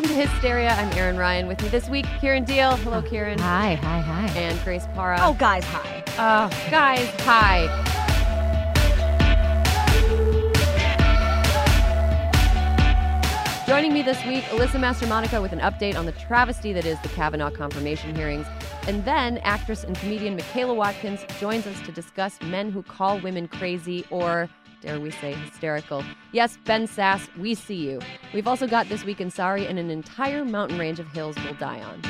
Welcome to Hysteria. I'm Erin Ryan. With me this week, Kiran Deol. Hello, Kiran. Hi, hi, hi. And Grace Parra. Oh, guys, hi. Oh, guys, hi. Joining me this week, Alyssa Mastromonaco with an update on the travesty that is the Kavanaugh confirmation hearings. And then actress and comedian Michaela Watkins joins us to discuss men who call women crazy or, dare we say, hysterical. Yes, Ben Sasse, we see you. We've also got This Week in Sorry and an entire mountain range of hills we'll die on.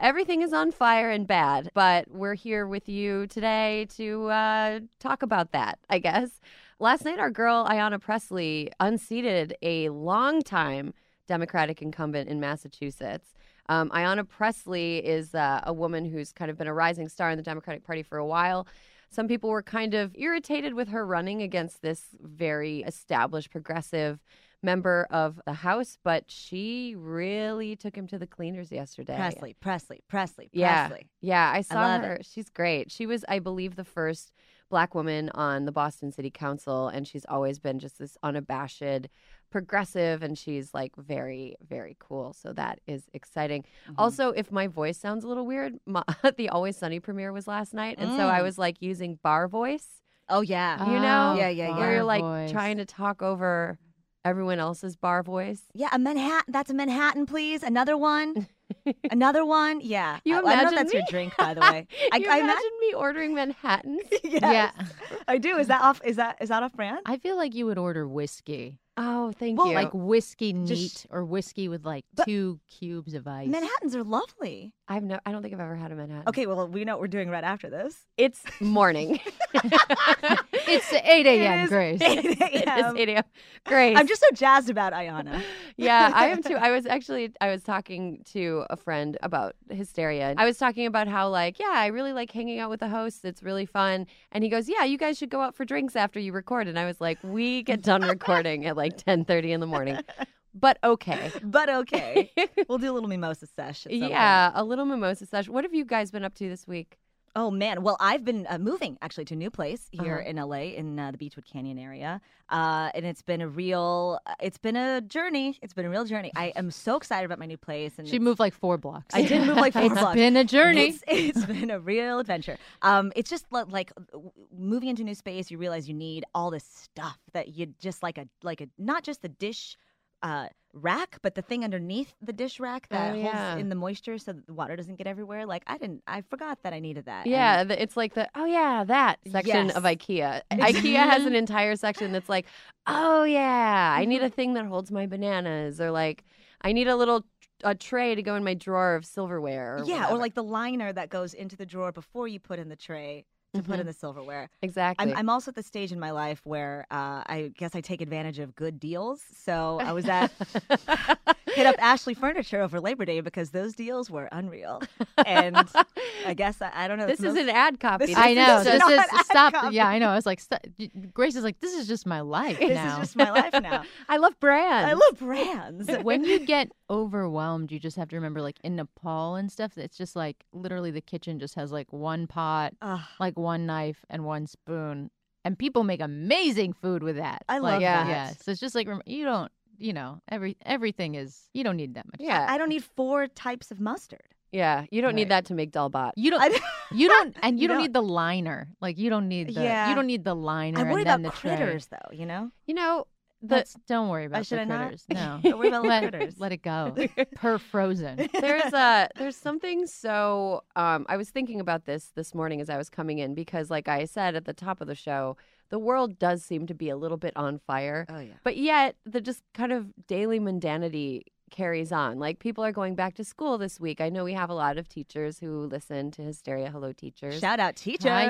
Everything is on fire and bad, but we're here with you today to uh, talk about that, I guess. Last night, our girl Ayanna Pressley unseated a longtime Democratic incumbent in Massachusetts. Um, Ayanna Pressley is uh, a woman who's kind of been a rising star in the Democratic Party for a while. Some people were kind of irritated with her running against this very established progressive member of the House, but she really took him to the cleaners yesterday. Pressley, Pressley, Pressley, Yeah. Pressley. Yeah, I saw love her. She's great. She was, I believe, the first black woman on the Boston City Council, and she's always been just this unabashed progressive, and she's like very, very cool. So that is exciting. Mm-hmm. Also, if my voice sounds a little weird, my, the Always Sunny premiere was last night, and so I Mm. was like using bar voice. Oh, yeah. You know? Yeah, yeah, yeah Where you're like voice. trying to talk over everyone else's bar voice. Yeah, a Manhattan. That's a Manhattan, please. Another one. Another one. Yeah. You I, I don't know if imagine that's your drink, by the way. I, you I imagine me ordering Manhattans? Yes, Yeah. I do. Is that off? Is that is that off brand? I feel like you would order whiskey. Oh, thank Well, you. Like whiskey neat Just- or whiskey with like two cubes of ice. Manhattans are lovely. I've no, I don't think I've ever had a Manhattan. Okay, well, we know what we're doing right after this. It's morning. It's 8 a.m., is Grace. 8 It's a.m. 8 a.m. Great. I'm just so jazzed about Ayanna. yeah, I am too. I was actually I was talking to a friend about hysteria. I was talking about how like, yeah, I really like hanging out with the hosts. It's really fun. And he goes, "Yeah, you guys should go out for drinks after you record." And I was like, "We get done recording at like 10:30 in the morning." But okay. But okay, we'll do a little mimosa sesh. at some point. yeah, a little mimosa session. What have you guys been up to this week? Oh man, well I've been uh, moving actually to a new place here Uh-huh. in LA in uh, the Beachwood Canyon area, uh, and it's been a real, uh, it's been a journey. It's been a real journey. I am so excited about my new place, and She moved like four blocks. I did move like four It's blocks. It's been a journey. It's, it's been a real adventure. Um, it's just li- like moving into a new space. You realize you need all this stuff that you just like a like a not just the dish uh, rack, but the thing underneath the dish rack that Oh, holds in the moisture so that the water doesn't get everywhere. Like I didn't, I forgot that I needed that. and- Yeah, the, it's like the oh yeah that section of IKEA. IKEA has an entire section that's like oh yeah I need a thing that holds my bananas or like I need a little a tray to go in my drawer of silverware. Or yeah, or like the liner that goes into the drawer before you put in the tray to put Mhm. in the silverware. exactly. I'm, I'm also at the stage in my life where uh, I guess I take advantage of good deals. So I was at hit up Ashley Furniture over Labor Day because those deals were unreal. And I guess I, I don't know. this is most- an ad copy. I know. this This is is, stop. copy. Yeah, I know. I was like, Grace is like, this is just my life This now. This is just my life now. I love brands. I love brands. when you get overwhelmed, you just have to remember, like in Nepal and stuff, it's just like literally the kitchen just has like one pot, like one knife, and one spoon, and people make amazing food with that. I Like, love Yeah. that. Yeah, so it's just like you don't, you know, every everything is you don't need that much. yeah, I don't need four types of mustard. yeah. You don't need that to make dal bhat. You don't. I, You don't, and you, You don't don't- need the liner. Like you don't need the. Yeah. You don't need the liner. I worry and then about the tray. critters, though. You know, You know the That's, don't worry about should the I not? critters. No, Don't worry about the let, critters. let it go. Per frozen. there's a there's something so um I was thinking about this this morning as I was coming in because like I said at the top of the show the world does seem to be a little bit on fire oh yeah. but yet the just kind of daily mundanity carries on. Like people are going back to school this week. I know we have a lot of teachers who listen to Hysteria. Hello, teachers. Shout out teachers. Hi,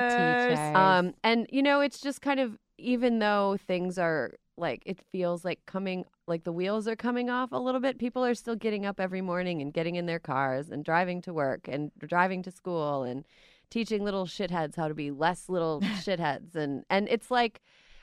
teachers. Um, and you know, it's just kind of even though things are like it feels like coming like the wheels are coming off a little bit, people are still getting up every morning and getting in their cars and driving to work and driving to school and teaching little shitheads how to be less little shitheads and and it's like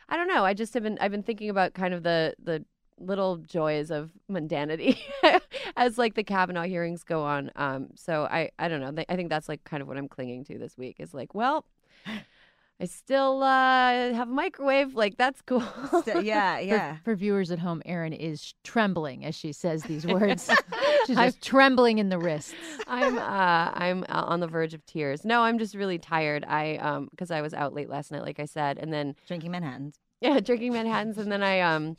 I don't know, I just have been I've been thinking about kind of the the little joys of mundanity as like the Kavanaugh hearings go on. Um so I I don't know. I think that's like kind of what I'm clinging to this week is like, well, I still uh, have a microwave. Like that's cool. So- yeah, yeah. For, viewers at home, Erin is trembling as she says these words. She's just trembling in the wrists. I'm uh, I'm uh, on the verge of tears. No, I'm just really tired. I um because I was out late last night, like I said, and then Drinking Manhattans. yeah, drinking Manhattan's, and then I um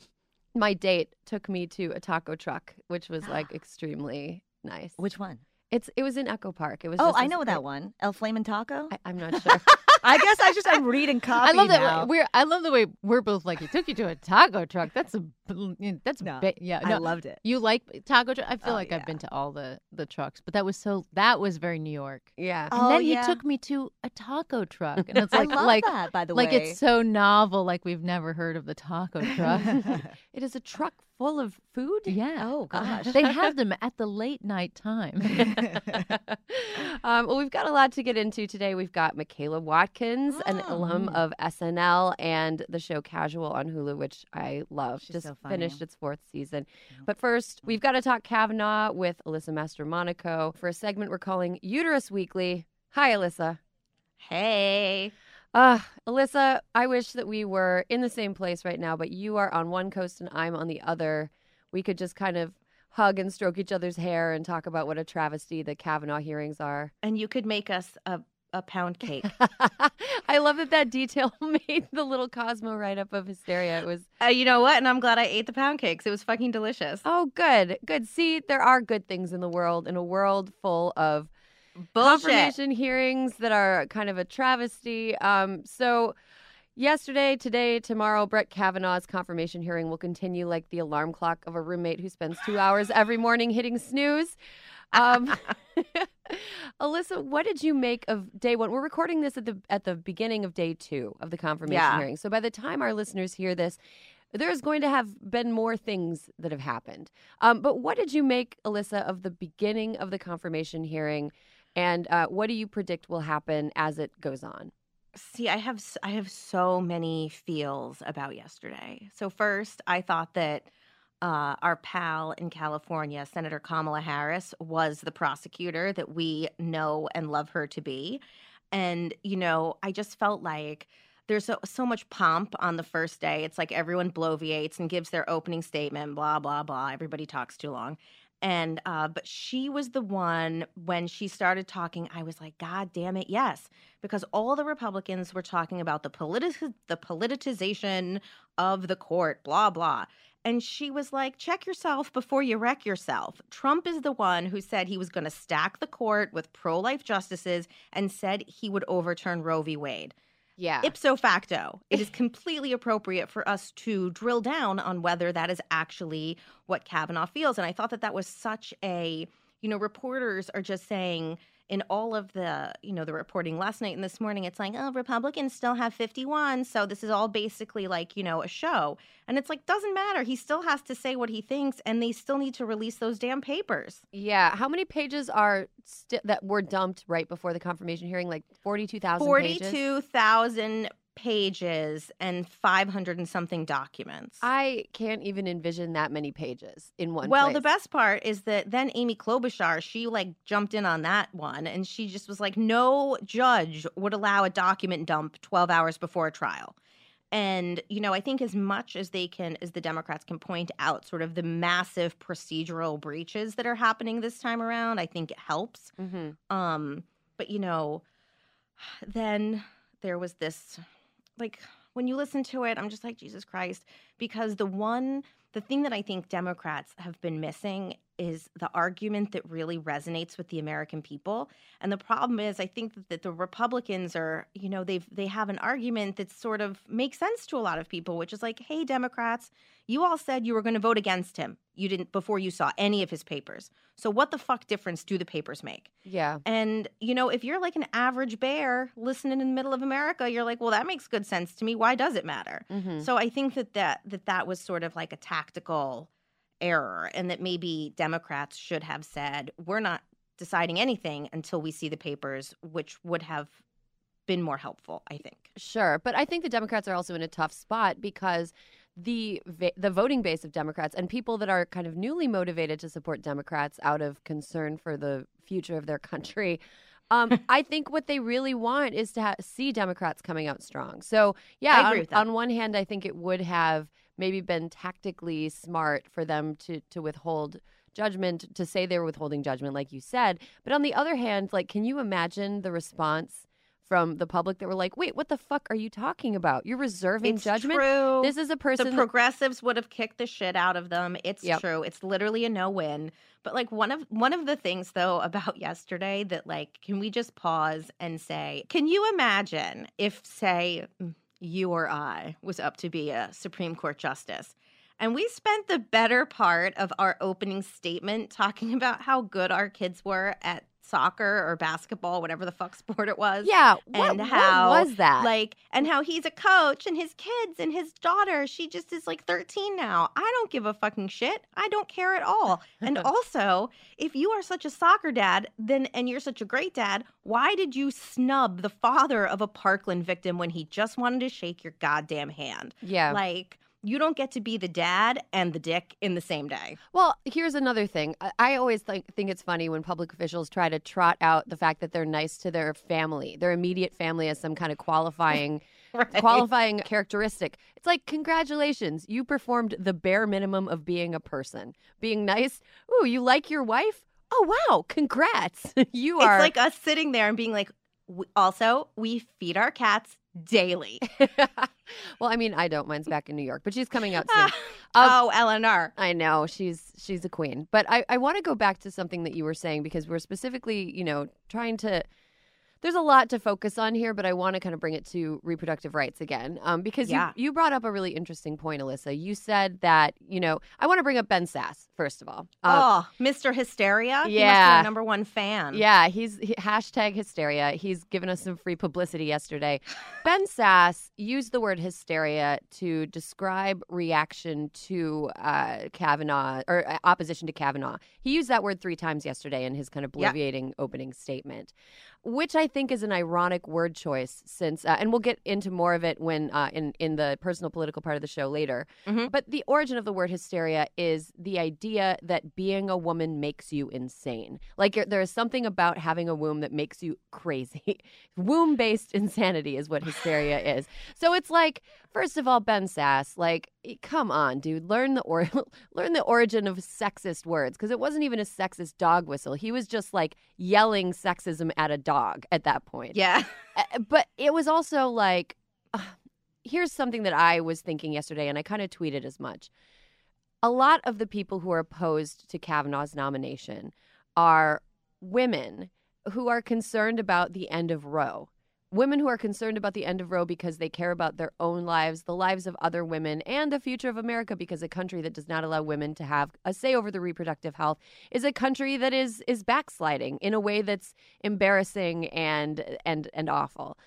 my date took me to a taco truck, which was like extremely nice. Which one? It's it was in Echo Park. It was. Oh, I know that one. El Flamin' Taco. I, I'm not sure. I guess I just I'm reading copy I love that now. we're. I love the way we're both like. He took you to a taco truck. That's a. That's No, ba- yeah. I loved it. you like taco truck? I feel Oh, like yeah. I've been to all the the trucks, but that was so. That was very New York. yeah. And Oh, then yeah. he took me to a taco truck, and it's like I love like that. By the like way, it's so novel. Like we've never heard of the taco truck. It is a truck full of food. yeah. oh gosh. They have them at the late night time. um, well, we've got a lot to get into today. We've got Michaela Watkins, an alum Oh. of SNL and the show Casual on Hulu, which I love. She's Just so. Finished its fourth season. But first, we've got to talk Kavanaugh with Alyssa Mastromonaco for a segment we're calling Uterus Weekly. Hi, Alyssa. hey. Uh, Alyssa, I wish that we were in the same place right now, but you are on one coast and I'm on the other. We could just kind of hug and stroke each other's hair and talk about what a travesty the Kavanaugh hearings are. and you could make us a, a pound cake. I love that that detail made the little Cosmo write up of hysteria. It was, uh, you know what? And I'm glad I ate the pound cakes. It was fucking delicious. oh, good, good. See, there are good things in the world, in a world full of Bullshit. confirmation hearings that are kind of a travesty. Um, so yesterday, today, tomorrow, Brett Kavanaugh's confirmation hearing will continue like the alarm clock of a roommate who spends two hours every morning hitting snooze. Um, Alyssa, what did you make of day one? We're recording this at the at the beginning of day two of the confirmation Yeah. hearing. So by the time our listeners hear this, there's going to have been more things that have happened. Um, but what did you make, Alyssa, of the beginning of the confirmation hearing? And uh, what do you predict will happen as it goes on? See, I have I have so many feels about yesterday. So first, I thought that uh, our pal in California, Senator Kamala Harris, was the prosecutor that we know and love her to be, and you know, I just felt like there's so, so much pomp on the first day. It's like everyone bloviates and gives their opening statement, blah blah blah. Everybody talks too long. And uh, but she was the one when she started talking. I was like, God damn it, yes, because all the Republicans were talking about the politi- the politicization of the court, blah blah. And she was like, check yourself before you wreck yourself. Trump is the one who said he was going to stack the court with pro life justices and said he would overturn Roe v. Wade. Yeah. Ipso facto, it is completely appropriate for us to drill down on whether that is actually what Kavanaugh feels. And I thought that that was such a, you know, reporters are just saying in all of the, you know, the reporting last night and this morning, it's like, oh, Republicans still have 51. So this is all basically like, you know, a show. And it's like, doesn't matter. He still has to say what he thinks and they still need to release those damn papers. yeah. How many pages are sti- that were dumped right before the confirmation hearing? Like 42,000 pages? 42,000 pages and 500 and something documents. I can't even envision that many pages in one well, place. the best part is that then Amy Klobuchar, she like jumped in on that one and she just was like, no judge would allow a document dump 12 hours before a trial. And, you know, I think as much as they can, as the Democrats can point out sort of the massive procedural breaches that are happening this time around, I think it helps. Mhm. Um, but you know, then there was this like when you listen to it, I'm just like, Jesus Christ, because the one the thing that I think Democrats have been missing is the argument that really resonates with the American people. And the problem is I think that, the Republicans are, you know, they've they have an argument that sort of makes sense to a lot of people, which is like, hey, Democrats, You all said you were going to vote against him. You didn't before you saw any of his papers. So what the fuck difference do the papers make? Yeah. And you know, if you're like an average bear listening in the middle of America, you're like, well, that makes good sense to me. Why does it matter? hmm So I think that that that that was sort of like a tactical error, and that maybe Democrats should have said, we're not deciding anything until we see the papers, which would have been more helpful. I think. Sure, but I think the Democrats are also in a tough spot because the va- the voting base of Democrats and people that are kind of newly motivated to support Democrats out of concern for the future of their country. Um, I think what they really want is to ha- see Democrats coming out strong. So, yeah, I agree on, with that. on one hand, I think it would have maybe been tactically smart for them to to withhold judgment, to say they were withholding judgment, like you said. But on the other hand, like, can you imagine the response? From the public that were like, "Wait, what the fuck are you talking about? You're reserving It's judgment. true. This is a person. the that- progressives would have kicked the shit out of them. It's Yep. true. It's literally a no-win. But like one of one of the things though about yesterday that like can we just pause and say, can you imagine if say mm, you or I was up to be a Supreme Court justice and we spent the better part of our opening statement talking about how good our kids were at soccer or basketball, whatever the fuck sport it was yeah, what, and how was that? like and how he's a coach and his kids and his daughter she just is like 13 now i don't give a fucking shit i don't care at all and also if you are such a soccer dad then and you're such a great dad why did you snub the father of a parkland victim when he just wanted to shake your goddamn hand yeah. like you don't get to be the dad and the dick in the same day Well, here's another thing. I, always think think it's funny when public officials try to trot out the fact that they're nice to their family, their immediate family, as some kind of qualifying right qualifying characteristic. It's like congratulations, you performed the bare minimum of being a person, being nice. Ooh, you like your wife? Oh wow, congrats! you are it's like us sitting there and being like also we feed our cats daily well, I mean, I don't. Mine's back in New York, but she's coming out soon. Um, oh eleanor I know she's she's a queen, but I I want to go back to something that you were saying because we're specifically you know trying to. There's a lot to focus on here, but I want to kind of bring it to reproductive rights again, um, because Yeah. you you brought up a really interesting point, Alyssa. You said that you know I want to bring up Ben Sasse first of all. Uh, oh, Mr. Hysteria. He must be yeah. number one fan. Yeah, he's he, hashtag hysteria. He's given us some free publicity yesterday. Ben Sasse used the word hysteria to describe reaction to uh, Kavanaugh or uh, opposition to Kavanaugh. He used that word three times yesterday in his kind of Yeah. opening statement, which I think is an ironic word choice. Since uh, and we'll get into more of it when uh, in in the personal political part of the show later. Mhm. But the origin of the word hysteria is the idea that being a woman makes you insane. Like you're- there is something about having a womb that makes you crazy. womb based insanity is what hysteria is. So it's like, first of all, Ben Sasse, like, come on, dude, learn the or- learn the origin of sexist words because it wasn't even a sexist dog whistle. He was just like yelling sexism at a dog at that point. Yeah. But it was also like uh, here's something that I was thinking yesterday, and I kind of tweeted as much. A lot of the people who are opposed to Kavanaugh's nomination are women who are concerned about the end of Roe. Women who are concerned about the end of Roe because they care about their own lives, the lives of other women, and the future of America because a country that does not allow women to have a say over the reproductive health is a country that is is backsliding in a way that's embarrassing and and and awful.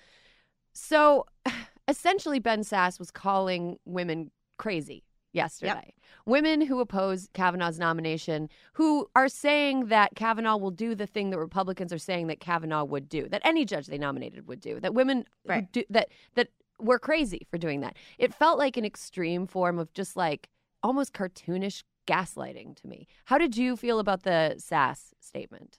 So essentially Ben Sasse was calling women crazy yesterday. Women who oppose Kavanaugh's nomination, who are saying that Kavanaugh will do the thing that Republicans are saying that Kavanaugh would do, that any judge they nominated would do, that women Right. do, that that were crazy for doing that. It felt like an extreme form of just like almost cartoonish gaslighting to me. How did you feel about the Sasse statement?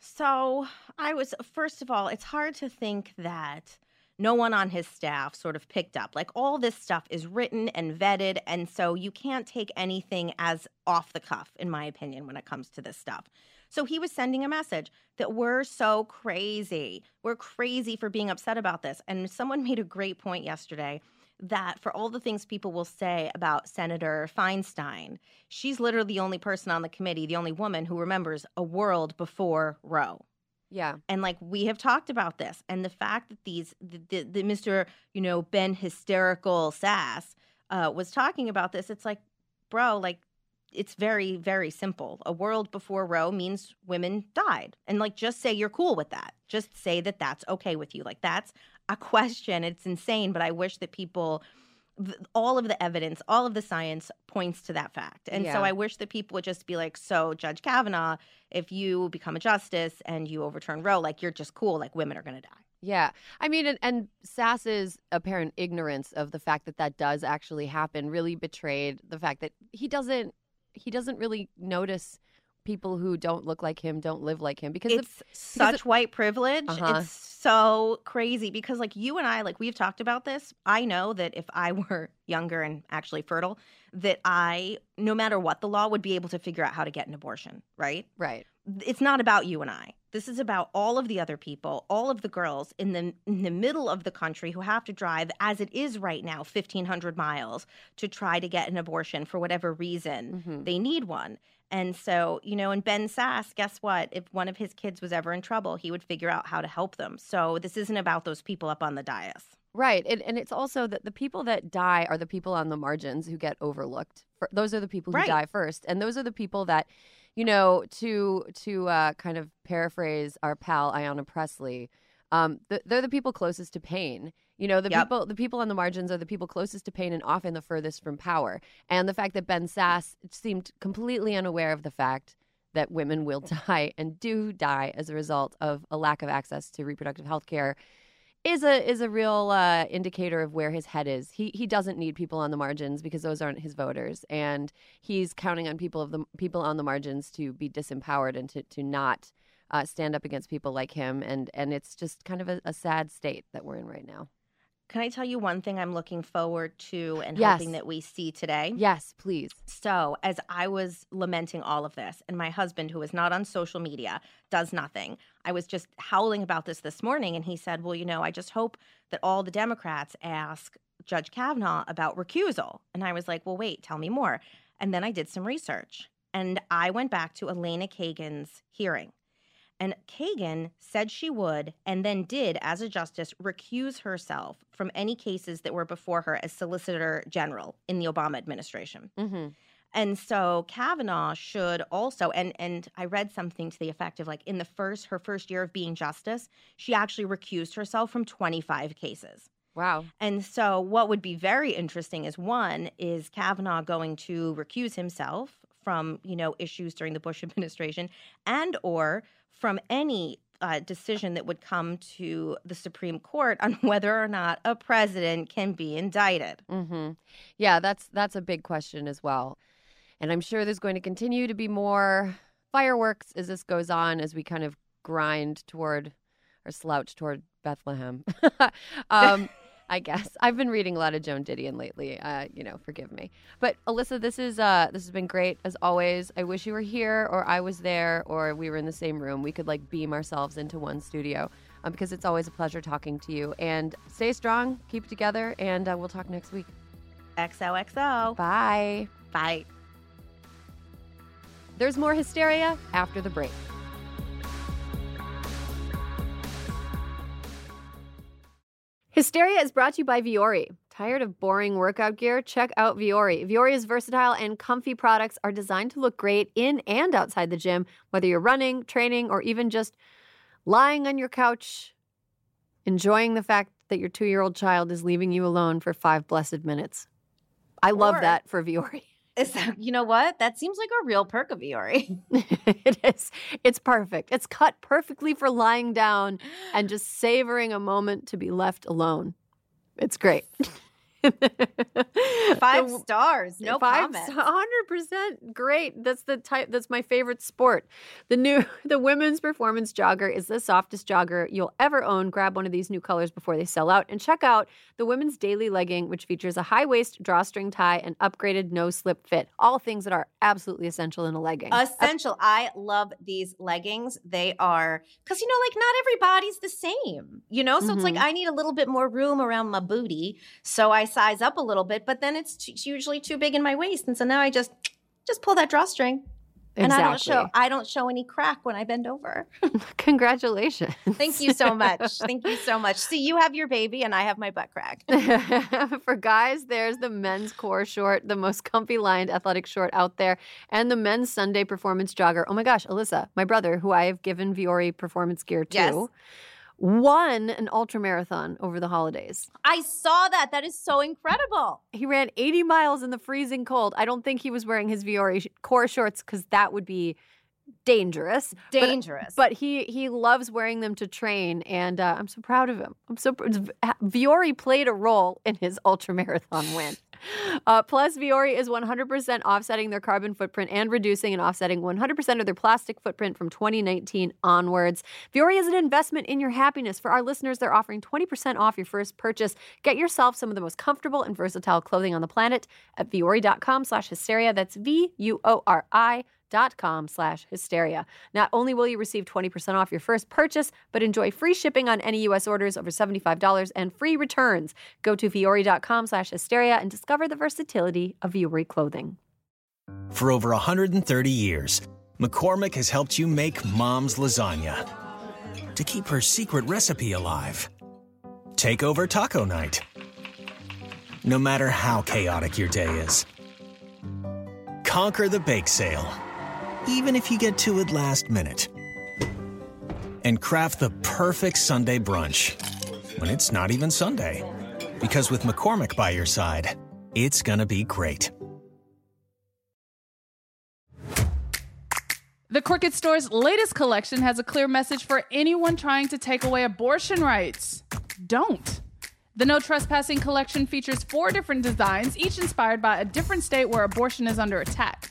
So I was, first of all, it's hard to think that no one on his staff sort of picked up. Like all this stuff is written and vetted. And so you can't take anything as off the cuff, in my opinion, when it comes to this stuff. So he was sending a message that we're so crazy. We're crazy for being upset about this. And someone made a great point yesterday that for all the things people will say about Senator Feinstein, she's literally the only person on the committee, the only woman who remembers a world before Roe. Yeah. And like we have talked about this, and the fact that these, the, the, the Mr. You know Ben hysterical sass uh, was talking about this, it's like bro, like it's very, very simple. A world before Roe means women died. And like, just say you're cool with that. Just say that that's okay with you. Like, that's a question. It's insane, but I wish that people, all of the evidence, all of the science points to that fact. And so I wish that people would just be like, so, Judge Kavanaugh, if you become a justice and you overturn Roe, like, you're just cool. Like, women are going to die. Yeah. I mean, and, and Sasse's apparent ignorance of the fact that that does actually happen really betrayed the fact that he doesn't he doesn't really notice people who don't look like him, don't live like him because the- it's such white privilege. Uh-huh. It's so crazy because, like, you and I, like, we've talked about this. I know that if I were younger and actually fertile, that I, no matter what the law, would be able to figure out how to get an abortion, right? right. It's not about you and I. This is about all of the other people, all of the girls in the in the middle of the country who have to drive, as it is right now, fifteen hundred miles to try to get an abortion for whatever reason Mhm. they need one. And so, you know, and Ben Sasse, guess what? If one of his kids was ever in trouble, he would figure out how to help them. So this isn't about those people up on the dais. Right. And, and it's also that the people that die are the people on the margins who get overlooked. Those are the people who Right. die first. And those are the people that, you know, to to uh, kind of paraphrase our pal Ayanna Pressley, um, th- they're the people closest to pain. You know, the Yep. people the people on the margins are the people closest to pain and often the furthest from power. And the fact that Ben Sasse seemed completely unaware of the fact that women will die and do die as a result of a lack of access to reproductive health care is a is a real uh, indicator of where his head is. He he doesn't need people on the margins because those aren't his voters, and he's counting on people of the people on the margins to be disempowered and to to not uh, stand up against people like him. And and it's just kind of a, a sad state that we're in right now. Can I tell you one thing I'm looking forward to and Yes. hoping that we see today? Yes, please. So, as I was lamenting all of this, and my husband, who is not on social media, does nothing, I was just howling about this this morning. And he said, Well, you know, I just hope that all the Democrats ask Judge Kavanaugh about recusal. And I was like, Well, wait, tell me more. And then I did some research and I went back to Elena Kagan's hearing. And Kagan said she would, and then did, as a justice, recuse herself from any cases that were before her as Solicitor General in the Obama administration. Mm-hmm. And so Kavanaugh should also, and and I read something to the effect of like in the first her first year of being justice, she actually recused herself from 25 cases. Wow. And so what would be very interesting is one is Kavanaugh going to recuse himself from you know issues during the Bush administration and or from any uh, decision that would come to the Supreme Court on whether or not a president can be indicted. Mm-hmm. Yeah, that's that's a big question as well, and I'm sure there's going to continue to be more fireworks as this goes on as we kind of grind toward or slouch toward Bethlehem. um, I guess I've been reading a lot of Joan Didion lately. Uh, you know, forgive me. But Alyssa, this is uh, this has been great as always. I wish you were here, or I was there, or we were in the same room. We could like beam ourselves into one studio um, because it's always a pleasure talking to you. And stay strong, keep together, and uh, we'll talk next week. XOXO. Bye. Bye. There's more hysteria after the break. Hysteria is brought to you by Vuori. Tired of boring workout gear? Check out Vuori. Vuori's versatile and comfy products are designed to look great in and outside the gym, whether you're running, training, or even just lying on your couch, enjoying the fact that your two year old child is leaving you alone for five blessed minutes. I love Or- that for Vuori. Is that, you know what? That seems like a real perk of Vuori. it is. It's perfect. It's cut perfectly for lying down and just savoring a moment to be left alone. It's great. Five The- stars. No five. Hundred percent great. That's the type. That's my favorite sport. The new, the women's performance jogger is the softest jogger you'll ever own. Grab one of these new colors before they sell out, and check out the women's daily legging, which features a high waist drawstring tie and upgraded no slip fit. All things that are absolutely essential in a legging. Essential. I love these leggings. They are because you know, like not everybody's the same. You know, so it's like Mhm. I need a little bit more room around my booty, so I size up a little bit. But then it's, t- usually too big in my waist, and so now I just just pull that drawstring. And I don't show I don't show any crack when I bend over. Congratulations. Thank you so much. Thank you so much. See, you have your baby and I have my butt crack. For guys, there's the men's core short, the most comfy lined athletic short out there, and the men's Sunday performance jogger. Oh my gosh, Alyssa, my brother, who I have given Vuori performance gear to, Yes. Won an ultra marathon over the holidays. I saw that. That is so incredible. He ran 80 miles in the freezing cold. I don't think he was wearing his Vuori core shorts because that would be dangerous. But- Dangerous. But he he loves wearing them to train, and uh, I'm so proud of him. I'm so pr- Vuori played a role in his ultra marathon win. Uh, plus, Vuori is 100% offsetting their carbon footprint and reducing and offsetting 100% of their plastic footprint from 2019 onwards. Vuori is an investment in your happiness. For our listeners, they're offering 20% off your first purchase. Get yourself some of the most comfortable and versatile clothing on the planet at vuori.com slash hysteria. That's V-U-O-R-I dot com slash hysteria. Not only will you receive 20% off your first purchase, but enjoy free shipping on any U.S. orders over $75 and free returns. Go to vuori.com slash hysteria and discover the versatility of Vuori clothing. For over 130 years, McCormick has helped you make mom's lasagna to keep her secret recipe alive. Take over taco night. No matter how chaotic your day is, conquer the bake sale, even if you get to it last minute. And craft the perfect Sunday brunch when it's not even Sunday. Because with McCormick by your side, it's gonna be great. The Crooked Store's latest collection has a clear message for anyone trying to take away abortion rights. Don't. The No Trespassing collection features four different designs, each inspired by a different state where abortion is under attack.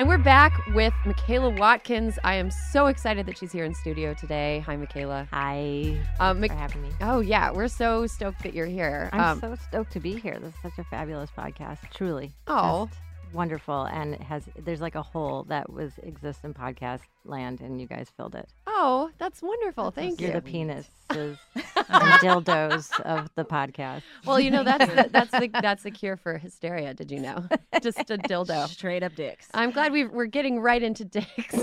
And we're back with Michaela Watkins. I am so excited that she's here in studio today. Hi, Michaela. Hi, Um, for having me. oh, yeah, we're so stoked that you're here. I'm Um, so stoked to be here. This is such a fabulous podcast. Truly. Oh. Just wonderful. And has there's like a hole that was exists in podcast land and you guys filled it. oh, that's wonderful. Thank you. You're the penises and dildos of the podcast. Well, you know that's the, that's the that's the cure for hysteria. Did you know? Just a dildo. Straight up dicks. I'm glad we we're getting right into dicks.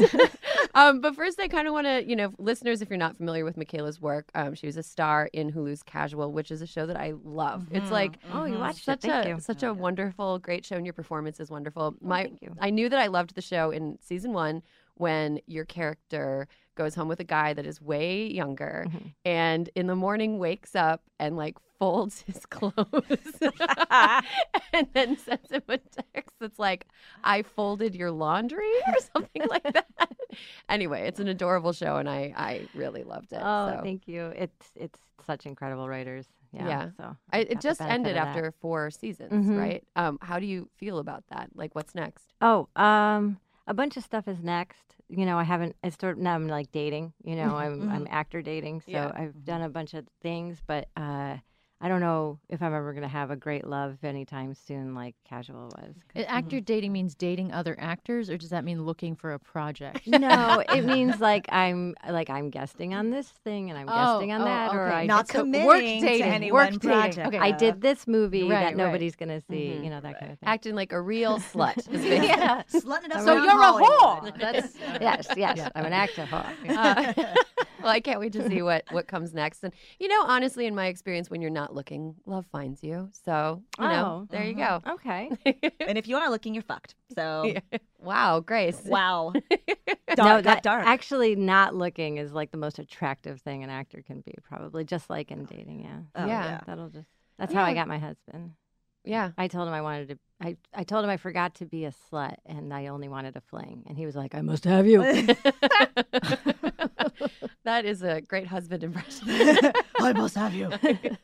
Um, but first, I kind of want to, you know, listeners, if you're not familiar with Michaela's work, um, she was a star in Hulu's Casual, which is a show that I love. It's like Oh, you watched such it. Thank a you. such a wonderful, great show, and your performance is wonderful. My, thank you. I knew that I loved the show in season one when your character goes home with a guy that is way younger, Mm-hmm. and in the morning wakes up and like folds his clothes, and then sends him a text that's like, "I folded your laundry" or something like that. Anyway, it's an adorable show, and I I really loved it. Oh, so. thank you. It's it's such incredible writers. Yeah. Yeah. So I, it just ended after four seasons, Mhm. right? Um, how do you feel about that? Like, what's next? Oh, um, a bunch of stuff is next. You know, I haven't. I start now. I'm like dating. You know, I'm I'm actor dating. So Yeah. I've done a bunch of things, but uh, I don't know if I'm ever gonna have a great love anytime soon, like Casual was. 'cause- Actor dating means dating other actors, or does that mean looking for a project? no, it means like I'm like I'm guesting on this thing and I'm guesting on oh, that, or okay. I Not So committing work to dating, any work one dating. project. Okay. I did this movie Right, that right. nobody's gonna see. Mhm. You know that kind of thing. Acting like a real slut. is yeah. Slutting it up So you're a whore. That's yes, yes. I'm an actor. whore. Uh, well, I can't wait to see what what comes next. And you know, honestly, in my experience, when you're not looking, love finds you. So you know, Oh, there you uh-huh. go. Okay. and if you are looking, you're fucked. So wow, Grace. wow, dark, no, got that dark. actually not looking is like the most attractive thing an actor can be, probably just like in dating. Yeah, Oh, yeah. that'll just. That's how I got my husband. Yeah. I told him I wanted to. I, I told him I forgot to be a slut and I only wanted a fling, and he was like, "I must have you." That is a great husband impression. I must have you.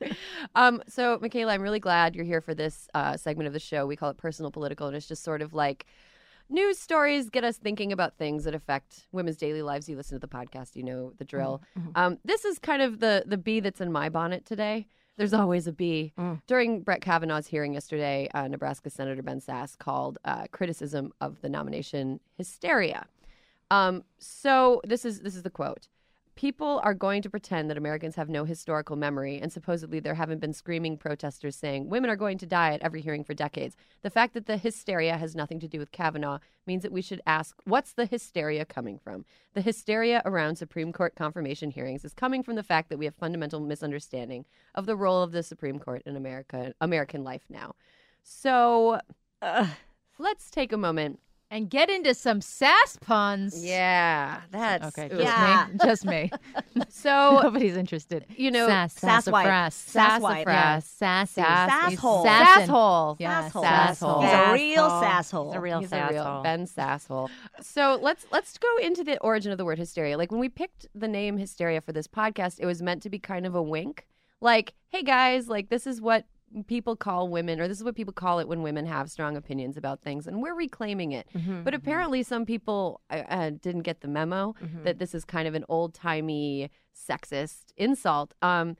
um, so, Michaela, I'm really glad you're here for this uh, segment of the show. We call it personal political, and it's just sort of like news stories get us thinking about things that affect women's daily lives. You listen to the podcast, you know the drill. Um, this is kind of the the bee that's in my bonnet today. There's always a B. bee. During Brett Kavanaugh's hearing yesterday, uh, Nebraska Senator Ben Sasse called uh, criticism of the nomination hysteria. Um, so this is this is the quote. People are going to pretend that Americans have no historical memory, and supposedly there haven't been screaming protesters saying women are going to die at every hearing for decades. The fact that the hysteria has nothing to do with Kavanaugh means that we should ask what's the hysteria coming from? The hysteria around Supreme Court confirmation hearings is coming from the fact that we have fundamental misunderstanding of the role of the Supreme Court in America, American life now. So let's take a moment. And get into some sass puns. Yeah, that's Okay, just Yeah. me. Just me. So Nobody's interested. you know, sass, sass wipe. sassafras. Sass wipe. Sassafras. sassy. Sass- Sasshole. Sassin'. Sasshole. Yeah, Sasshole. sasshole. He's a real Sasshole. sasshole. He's a real He's a real sasshole. Ben Sasshole. So let's let's go into the origin of the word hysteria. Like when we picked the name hysteria for this podcast, it was meant to be kind of a wink. Like, hey guys, like this is what people call women, or this is what people call it when women have strong opinions about things, and we're reclaiming it. Mm-hmm. But apparently, some people uh, uh, didn't get the memo Mm-hmm. that this is kind of an old timey sexist insult. Um,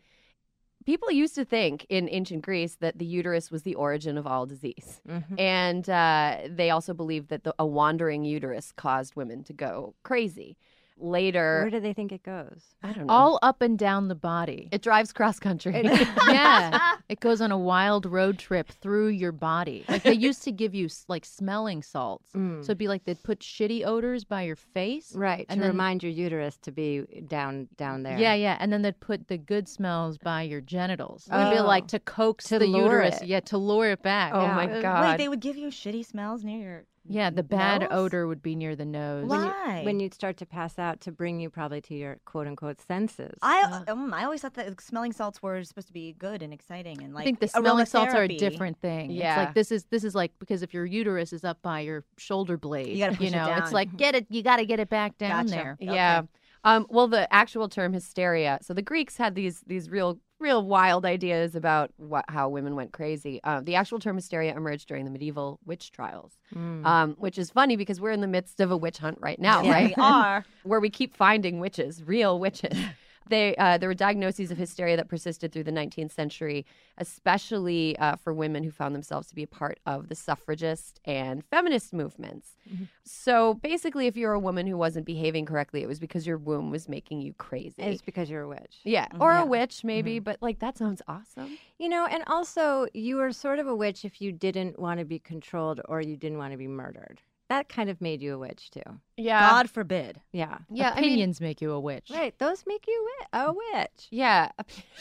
people used to think in ancient Greece that the uterus was the origin of all disease. Mm-hmm. And uh, they also believed that the, a wandering uterus caused women to go crazy. Later, Where do they think it goes? I don't know. All up and down the body. it drives cross country. yeah. It goes on a wild road trip through your body. Like they used to give you like smelling salts. Mm. So it'd be like they'd put shitty odors by your face. Right, And to then- remind your uterus to be down down there. Yeah, yeah. And then they'd put the good smells by your genitals. It'd be Oh. like to coax To the uterus. it. Yeah, to lure it back. oh yeah. my God. Wait, they would give you shitty smells near your. Yeah, the bad Nose? odor would be near the nose. When you- Why? When you'd start to pass out to bring you probably to your quote unquote senses. I um, I always thought that smelling salts were supposed to be good and exciting and like I think the smelling salts are a different thing. Yeah. It's like this is this is like because if your uterus is up by your shoulder blade, You gotta push it know, down. it's like get it you gotta get it back down Gotcha. there. Yeah. Um, well, the actual term hysteria. So the Greeks had these these real real wild ideas about what, how women went crazy. Uh, the actual term hysteria emerged during the medieval witch trials, Mm. um, which is funny because we're in the midst of a witch hunt right now, Yeah, right? we are. Where we keep finding witches, real witches. They, uh, there were diagnoses of hysteria that persisted through the 19th century, especially uh, for women who found themselves to be a part of the suffragist and feminist movements. So basically, if you're a woman who wasn't behaving correctly, it was because your womb was making you crazy. It's because you're a witch. yeah, or Yeah. a witch maybe, but like that sounds awesome. You know, and also you were sort of a witch if you didn't want to be controlled or you didn't want to be murdered. That kind of made you a witch too. Yeah, God forbid. Yeah. yeah, I mean, Opinions make you a witch. Right. Those make you wi- a witch. yeah.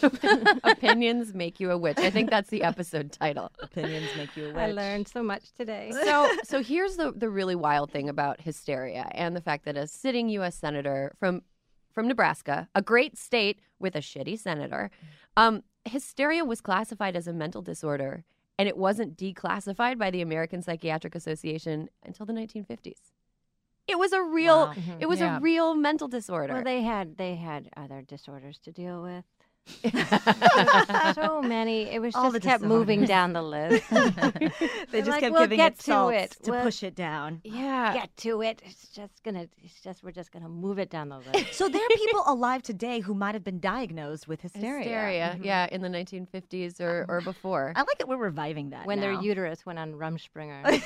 op- Opinions make you a witch. I think that's the episode title. Opinions make you a witch. I learned so much today. so so here's the the really wild thing about hysteria and the fact that a sitting U.S. senator from from Nebraska, a great state with a shitty senator, um, hysteria was classified as a mental disorder, and it wasn't declassified by the American Psychiatric Association until the 1950s. It was a real Wow. it was Yeah. a real mental disorder. Well, they had they had other disorders to deal with. so many. It was All just the kept moving down the list. They just like, kept "We'll giving get it to salts it. to We'll- push it down. yeah. Get to it. It's just gonna. It's just we're just gonna move it down the list. So there are people alive today who might have been diagnosed with hysteria. Hysteria, mm-hmm. yeah, in the 1950s or, uh, or before. I like that we're reviving that when their uterus went on Rumspringa.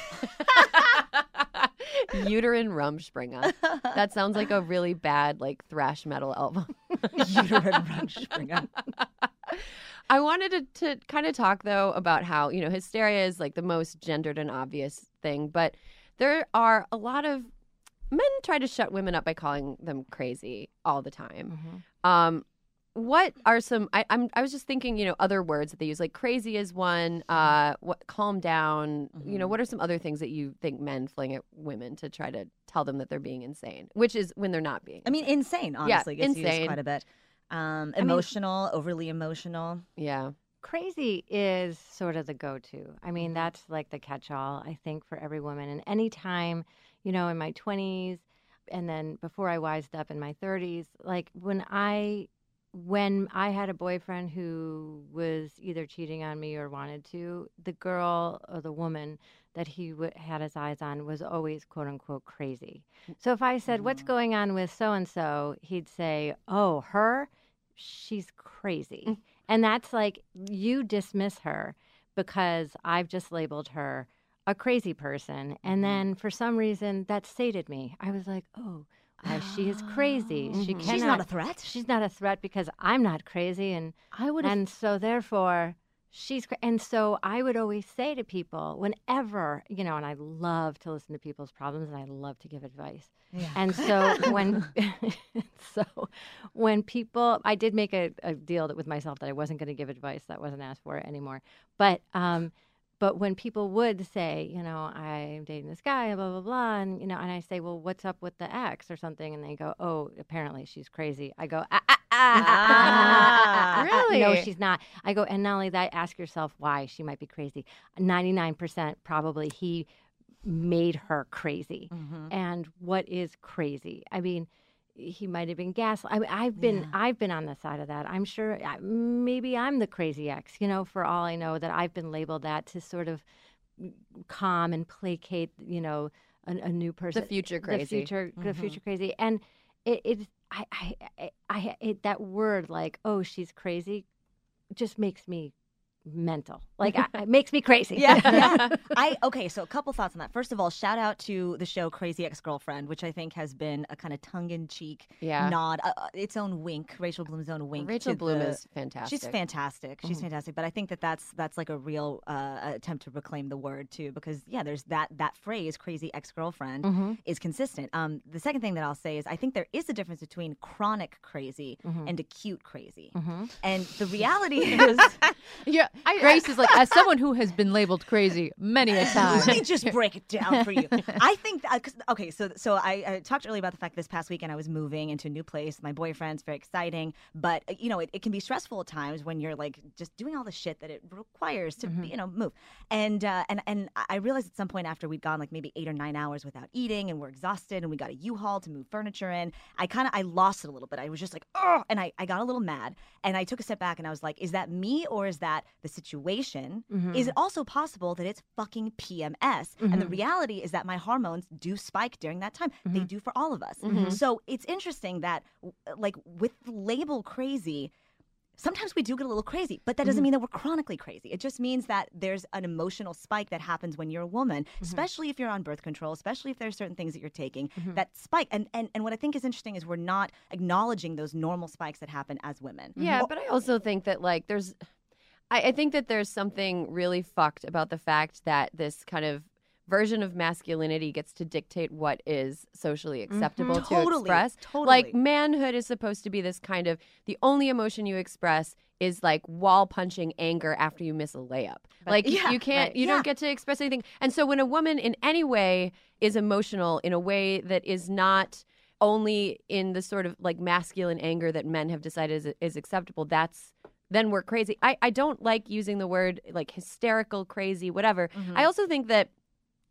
Uterine Rumspringa. That sounds like a really bad like thrash metal album. uterine Rumspringa. I wanted to, to kind of talk though about how, you know, hysteria is like the most gendered and obvious thing, but there are a lot of men try to shut women up by calling them crazy all the time. Mhm. Um what are some I, I'm I was just thinking, you know, other words that they use, like crazy is one, uh what calm down, you know, Mhm. what are some other things that you think men fling at women to try to tell them that they're being insane? Which is when they're not being I mean, insane. Honestly, gets insane. used quite a bit. Um, mean- emotional, overly emotional. Yeah. Crazy is sort of the go-to. I mean, that's like the catch-all. I think for every woman. And anytime, you know, in my twenties, and then before I wised up in my 30s, like when I when I had a boyfriend who was either cheating on me or wanted to, the girl or the woman that he w- had his eyes on was always quote unquote crazy. So if I said, "What's mm. going on with so and so?" he'd say, "Oh, her, she's crazy," mm. and that's like you dismiss her because I've just labeled her a crazy person, and mm-hmm. then for some reason that sated me. I was like, "Oh." She is crazy. She cannot. She's not a threat. She's not a threat because I'm not crazy, and I would and so therefore she's cra- and so I would always say to people whenever you know, and I love to listen to people's problems, and I love to give advice. Yeah. And so when so when people, I did make a, a deal that with myself that I wasn't going to give advice that wasn't asked for anymore. But um, but when people would say, you know, I'm dating this guy, blah blah blah, and you know, and I say, well, what's up with the ex or something, and they go, oh, apparently she's crazy. I go, ah, ah, ah, really? No, she's not. I go, and not only that, ask yourself why she might be crazy. Ninety nine percent probably he made her crazy, mm-hmm. and what is crazy? I mean he might have been gaslit. I mean, I've been Yeah. I've been on the side of that. I'm sure maybe I'm the crazy ex. You know, for all I know, that I've been labeled that to sort of calm and placate. You know, a, a new person, the future crazy, the future, the Mhm. future crazy, and it, it's I I I, I it, that word like oh she's crazy, just makes me mental. Like I, it makes me crazy. Yeah, yeah. I okay. So a couple thoughts on that. First of all, shout out to the show Crazy Ex Girlfriend, which I think has been a kind of tongue in cheek Yeah. nod, uh, uh, its own wink, Rachel Bloom's own wink. Rachel Bloom the- is fantastic. She's fantastic. She's Mhm. fantastic. But I think that that's that's like a real uh, attempt to reclaim the word too, because yeah, there's that that phrase "crazy ex girlfriend" hmm is consistent. Um, the second thing that I'll say is I think there is a difference between chronic crazy Mhm. and acute crazy. hmm And the reality is, yeah. Grace is like as someone who has been labeled crazy many a time. Let me just break it down for you. I think that, 'cause- okay, so so I, I talked earlier about the fact this past weekend I was moving into a new place. My boyfriend's very exciting, but uh, you know it, it can be stressful at times when you're like just doing all the shit that it requires to you know move. And uh, and and I I realized at some point after we'd gone like maybe eight or nine hours without eating and we're exhausted and we got a U-Haul to move furniture in. I kind of I lost it a little bit. I was just like oh, and I I got a little mad and I took a step back and I was like, is that me or is that the situation? Mm-hmm. Is it also possible that it's fucking PMS? And the mm-hmm. reality is that my hormones do spike during that time. They mm-hmm. do for all of us. So it's interesting that, uh, like, with the label crazy, sometimes we do get a little crazy, but that doesn't mean that we're chronically crazy. It just means that there's an emotional spike that happens when you're a woman, especially if you're on birth control, especially if there's certain things that you're taking that spike. And, and and what I think is interesting is we're not acknowledging those normal spikes that happen as women. Yeah, but I also think that like there's, I, I think that there's something really fucked about the fact that this kind of version of masculinity gets to dictate what is socially mm-hmm. acceptable to Totally, express. totally. Like manhood is supposed to be this kind of the only emotion you express is like wall punching anger after you miss a layup. Like Yeah, you can't right, you yeah. don't get to express anything. And so when a woman in any way is emotional in a way that is not only in the sort of like masculine anger that men have decided is, is acceptable, that's then we're crazy. I, I don't like using the word like hysterical, crazy, whatever. Mm-hmm. I also think that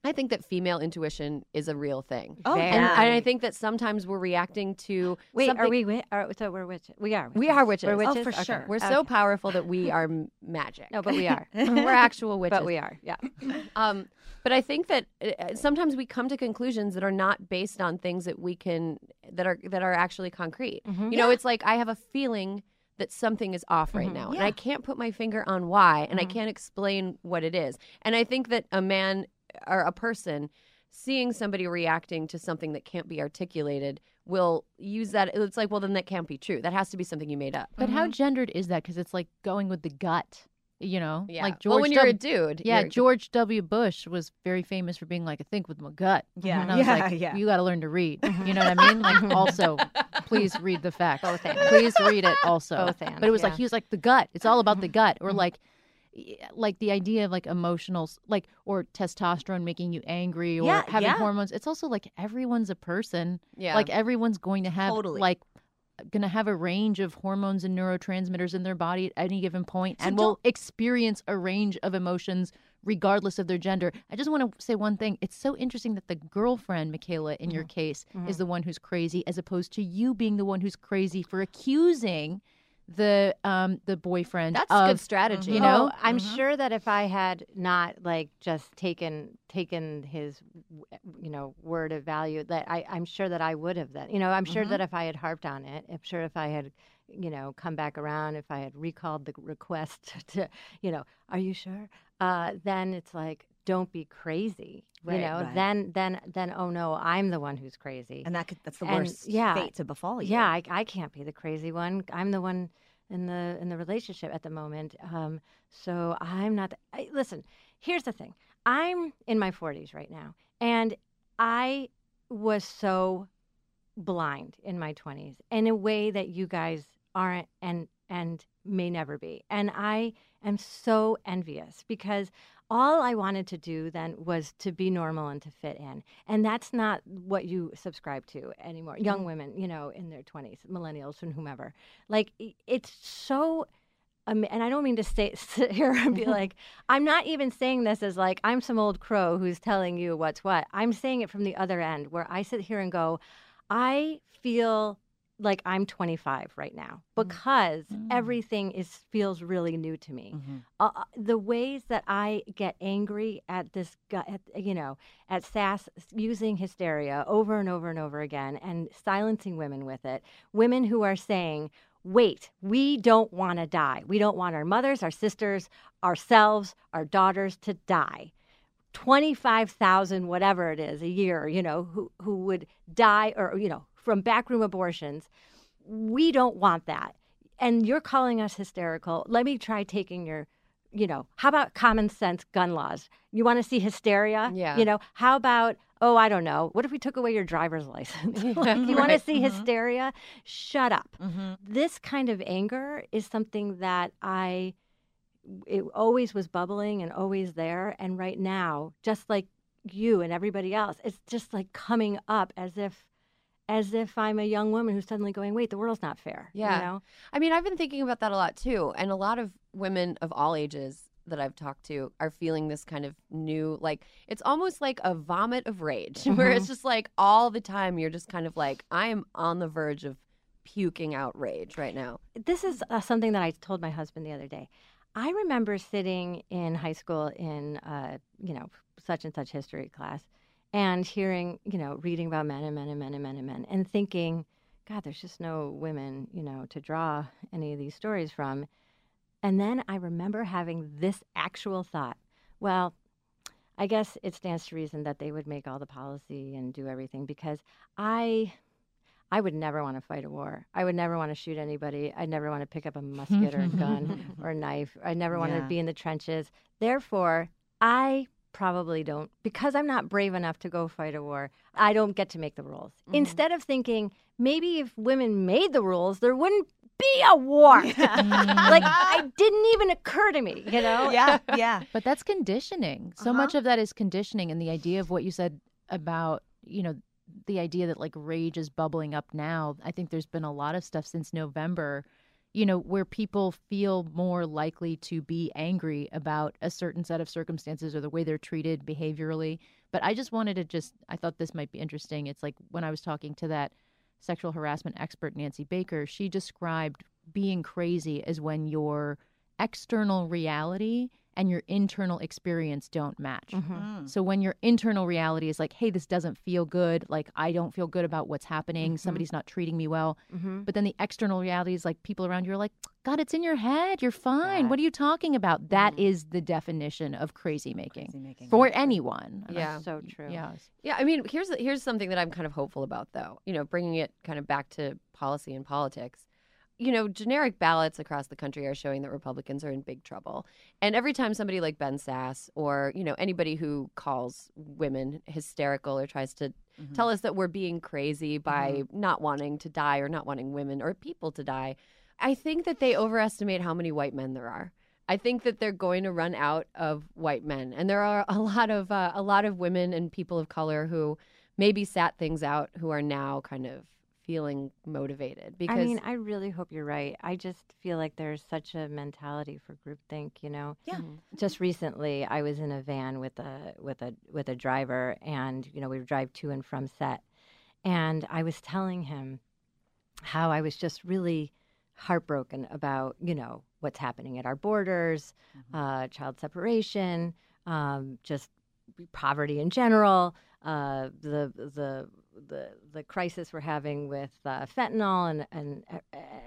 I think that female intuition is a real thing. Oh, And, yeah. and I think that sometimes we're reacting to Wait, something. are we? wi- Are, so we're witches. We are. We are witches. We're Oh, for Okay. sure. We're so powerful that we are magic. No, but we are. we're actual witches. but we are. Yeah. Um, but I think that uh, sometimes we come to conclusions that are not based on things that we can that are that are actually concrete. Mm-hmm. You know, it's like I have a feeling that something is off right mm-hmm. now, and I can't put my finger on why, and I mm-hmm. can't explain what it is. And I think that a man or a person seeing somebody reacting to something that can't be articulated will use that. It's like, well, then that can't be true. That has to be something you made up. But how mm-hmm. gendered is that? Because it's like going with the gut. You know, Yeah. like George. well, when you're a dude, yeah, you're- George W. Bush was very famous for being like, I think with my gut. Yeah. and I was Yeah, like, yeah. you got to learn to read. You know what I mm-hmm. mean? Like, also, please read the facts. Both and. Please read it also. Both and, But it was like he was like the gut. It's all about the mm-hmm. gut, or mm-hmm. like, like the idea of like emotional, like or testosterone making you angry, or Yeah, having yeah. hormones. It's also like everyone's a person. yeah, Like everyone's going to have Totally. like going to have a range of hormones and neurotransmitters in their body at any given point So and will experience a range of emotions regardless of their gender. I just want to say one thing. It's so interesting that the girlfriend, Michaela, in your Mm-hmm. case, is the one who's crazy, as opposed to you being the one who's crazy for accusing the um the boyfriend That's of good strategy. you know? Oh, I'm sure that if I had not like just taken taken his, you know, word of value, that I I'm sure that I would have then. You know, I'm sure that if I had harped on it, I'm sure if I had, you know, come back around, if I had recalled the request to, you know, are you sure? Uh, then it's like, don't be crazy. Right, you know, right. then then then oh no, I'm the one who's crazy. And that could, that's the And, worst yeah, fate to befall you. Yeah, I, I can't be the crazy one. I'm the one in the in the relationship at the moment. Um, so I'm not. The, I, listen, here's the thing. I'm in my 40s right now, and I was so blind in my 20s in a way that you guys aren't and and may never be. And I am so envious because all I wanted to do then was to be normal and to fit in. And that's not what you subscribe to anymore. Young women, you know, in their 20s, millennials and whomever. Like it's so um, and I don't mean to stay, sit here and be like, I'm not even saying this as like I'm some old crow who's telling you what's what. I'm saying it from the other end where I sit here and go, I feel like I'm 25 right now because everything is feels really new to me. Uh, uh, the ways that I get angry at this, guy, at, you know, at Sasse using hysteria over and over and over again and silencing women with it. Women who are saying, wait, we don't want to die. We don't want our mothers, our sisters, ourselves, our daughters to die. 25,000 whatever it is a year, you know, who who would die or you know, from backroom abortions. We don't want that. And you're calling us hysterical. Let me try taking your you know, how about common sense gun laws? You want to see hysteria? Yeah. You know, how about oh, I don't know. What if we took away your driver's license? like, you want to see mm-hmm. hysteria? Shut up. Mm-hmm. This kind of anger is something that I it always was bubbling and always there and right now just like you and everybody else it's just like coming up as if as if i'm a young woman who's suddenly going wait the world's not fair Yeah. you know I mean, I've been thinking about that a lot too. And a lot of women of all ages that I've talked to are feeling this kind of new, like, it's almost like a vomit of rage, where it's just like all the time you're just kind of like, I am on the verge of puking out rage right now. this is uh, something that I told my husband the other day. I remember sitting in high school in, uh, you know, such and such history class and hearing, you know, reading about men and men and men and men and men and thinking, God, there's just no women, you know, to draw any of these stories from. And then I remember having this actual thought well, I guess it stands to reason that they would make all the policy and do everything because I I would never want to fight a war. I would never want to shoot anybody. I'd never want to pick up a musket or a gun or a knife. I never want Yeah. to be in the trenches. Therefore, I probably don't because I'm not brave enough to go fight a war. I don't get to make the rules. Instead of thinking maybe if women made the rules, there wouldn't be a war. like it didn't even occur to me, you know? yeah, yeah. But that's conditioning. So Uh-huh. much of that is conditioning and the idea of what you said about, you know, the idea that like rage is bubbling up now. I think there's been a lot of stuff since November, you know, where people feel more likely to be angry about a certain set of circumstances or the way they're treated behaviorally. But I just wanted to just I thought this might be interesting. It's like when I was talking to that sexual harassment expert Nancy Baker, she described being crazy as when your external reality and your internal experience don't match. Mm-hmm. So when your internal reality is like, hey, this doesn't feel good, like I don't feel good about what's happening, somebody's not treating me well. Mm-hmm. But then the external reality is like people around you are like, God, it's in your head. You're fine. Yeah. What are you talking about? That is the definition of crazy making Crazy-making, for right. anyone. And I- Yeah. So true. Yes. Yeah, I mean, here's here's something that I'm kind of hopeful about, though. You know, bringing it kind of back to policy and politics. You know, generic ballots across the country are showing that Republicans are in big trouble. And every time somebody like Ben Sasse or you know anybody who calls women hysterical or tries to tell us that we're being crazy by not wanting to die or not wanting women or people to die, I think that they overestimate how many white men there are. I think that they're going to run out of white men, and there are a lot of uh, a lot of women and people of color who maybe sat things out who are now kind of feeling motivated because I mean, I really hope you're right. I just feel like there's such a mentality for groupthink, you know. Yeah. Just recently, I was in a van with a with a with a driver, and you know we would drive to and from set, and I was telling him how I was just really heartbroken about you know what's happening at our borders, uh, child separation, um, just poverty in general, uh, the the the the crisis we're having with uh, fentanyl and and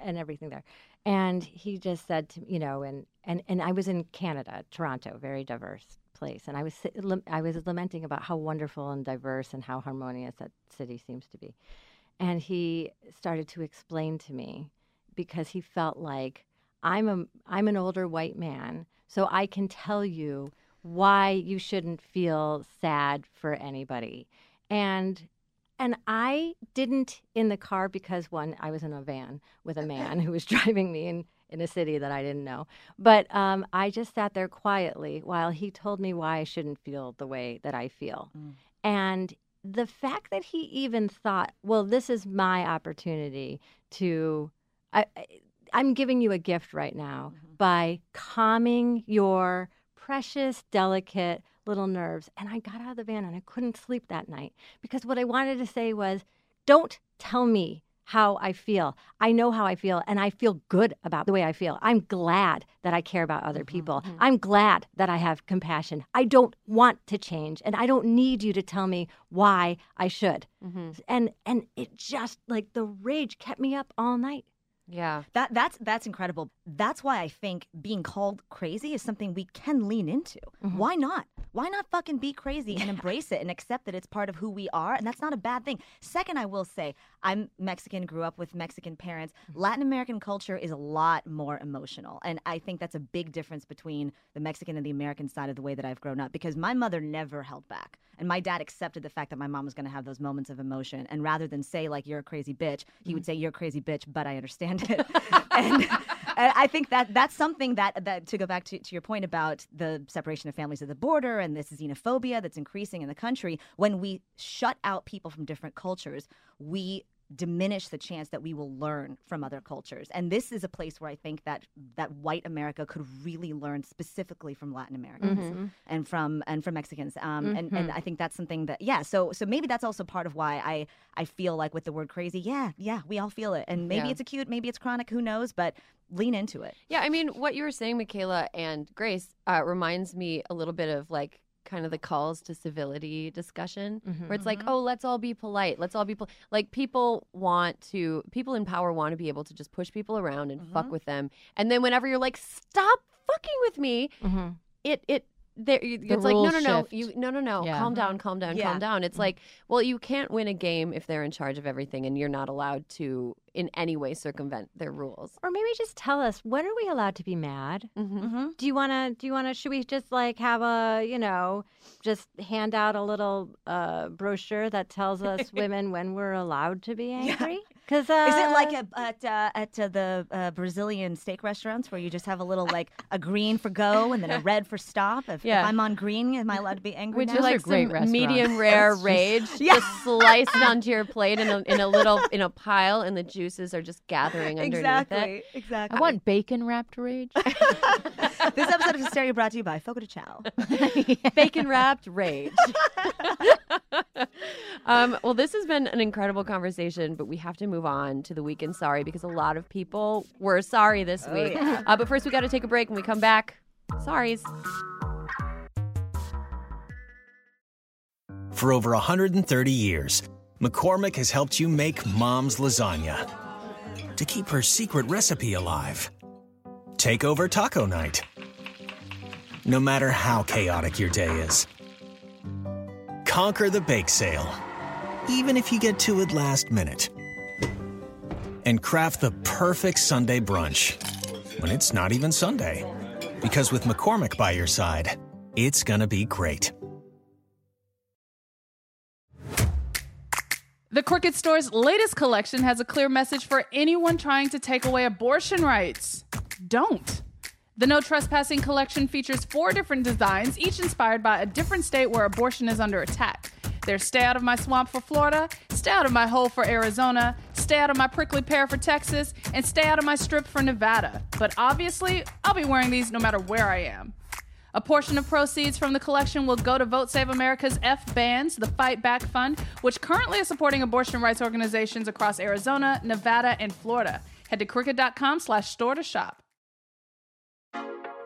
and everything there. And he just said to you know, and and and I was in Canada, Toronto, very diverse place, and I was I was lamenting about how wonderful and diverse and how harmonious that city seems to be. And he started to explain to me because he felt like I'm a I'm an older white man, so I can tell you why you shouldn't feel sad for anybody. And and I didn't in the car because one, I was in a van with a man who was driving me in, in a city that I didn't know. But um, I just sat there quietly while he told me why I shouldn't feel the way that I feel. And the fact that he even thought, well, this is my opportunity to, I, I- I'm giving you a gift right now by calming your precious, delicate little nerves. And I got out of the van and I couldn't sleep that night because what I wanted to say was, don't tell me how I feel. I know how I feel and I feel good about the way I feel. I'm glad that I care about other mm-hmm, people. Mm-hmm. I'm glad that I have compassion. I don't want to change and I don't need you to tell me why I should. Mm-hmm. And and it just like the rage kept me up all night. Yeah. That that's that's incredible. That's why I think being called crazy is something we can lean into. Mm-hmm. Why not? Why not fucking be crazy and embrace it and accept that it's part of who we are and that's not a bad thing. Second, I will say, I'm Mexican, grew up with Mexican parents. Mm-hmm. Latin American culture is a lot more emotional. And I think that's a big difference between the Mexican and the American side of the way that I've grown up because my mother never held back. And my dad accepted the fact that my mom was going to have those moments of emotion. And rather than say, like, you're a crazy bitch, he mm-hmm. would say, you're a crazy bitch, but I understand it. and, and I think that that's something that, that to go back to, to your point about the separation of families at the border and this xenophobia that's increasing in the country, when we shut out people from different cultures, we diminish the chance that we will learn from other cultures. And this is a place where i think that that white america could really learn specifically from latin americans and from and from mexicans. Um and and i think that's something that yeah so so maybe that's also part of why i i feel like with the word crazy yeah yeah we all feel it. And maybe Yeah. it's acute maybe it's chronic who knows but lean into it. Yeah, I mean, what you were saying, Michaela and Grace, uh, reminds me a little bit of like kind of the calls to civility discussion, where it's like, mm-hmm. oh, let's all be polite. Let's all be pol-. like people want to, people in power want to be able to just push people around and fuck mm-hmm. with them, and then whenever you're like, stop fucking with me, mm-hmm. it it. There, you- it's like no, no, no, shift. you, no, no, no. Yeah. Calm down, calm down, Yeah. calm down. It's like, well, you can't win a game if they're in charge of everything, and you're not allowed to, in any way, circumvent their rules. Or maybe just tell us when are we allowed to be mad? Mm-hmm. Do you want to? Do you want to? Should we just like have a you know, just hand out a little uh, brochure that tells us women when we're allowed to be angry? Because uh, Is it like a, at uh, at uh, the uh, Brazilian steak restaurants where you just have a little like a green for go and then a red for stop? If, Yeah. if I'm on green, am I allowed to be angry? Would now? you like some restaurants. medium rare rage Yeah. just sliced onto your plate in a, in a little in a pile, and the juices are just gathering underneath exactly, it? exactly. I want bacon wrapped rage. this episode of Hysteria brought to you by Fogo de Chao. Bacon wrapped rage. um, well, this has been an incredible conversation, but we have to move on to the weekend sorry because a lot of people were sorry this week. uh, but first, we got to take a break. When we come back, sorries. For over 130 years, McCormick has helped you make mom's lasagna to keep her secret recipe alive. Take over taco night. No matter how chaotic your day is, conquer the bake sale, even if you get to it last minute. And craft the perfect Sunday brunch when it's not even Sunday. Because with McCormick by your side, it's gonna be great. The Crooked Store's latest collection has a clear message for anyone trying to take away abortion rights. Don't. The No Trespassing collection features four different designs, each inspired by a different state where abortion is under attack. There's stay out of my swamp for Florida, stay out of my hole for Arizona, stay out of my prickly pear for Texas, and stay out of my strip for Nevada. But obviously, I'll be wearing these no matter where I am. A portion of proceeds from the collection will go to Vote Save America's F Bands, the Fight Back Fund, which currently is supporting abortion rights organizations across Arizona, Nevada, and Florida. Head to crooked.com slash store to shop.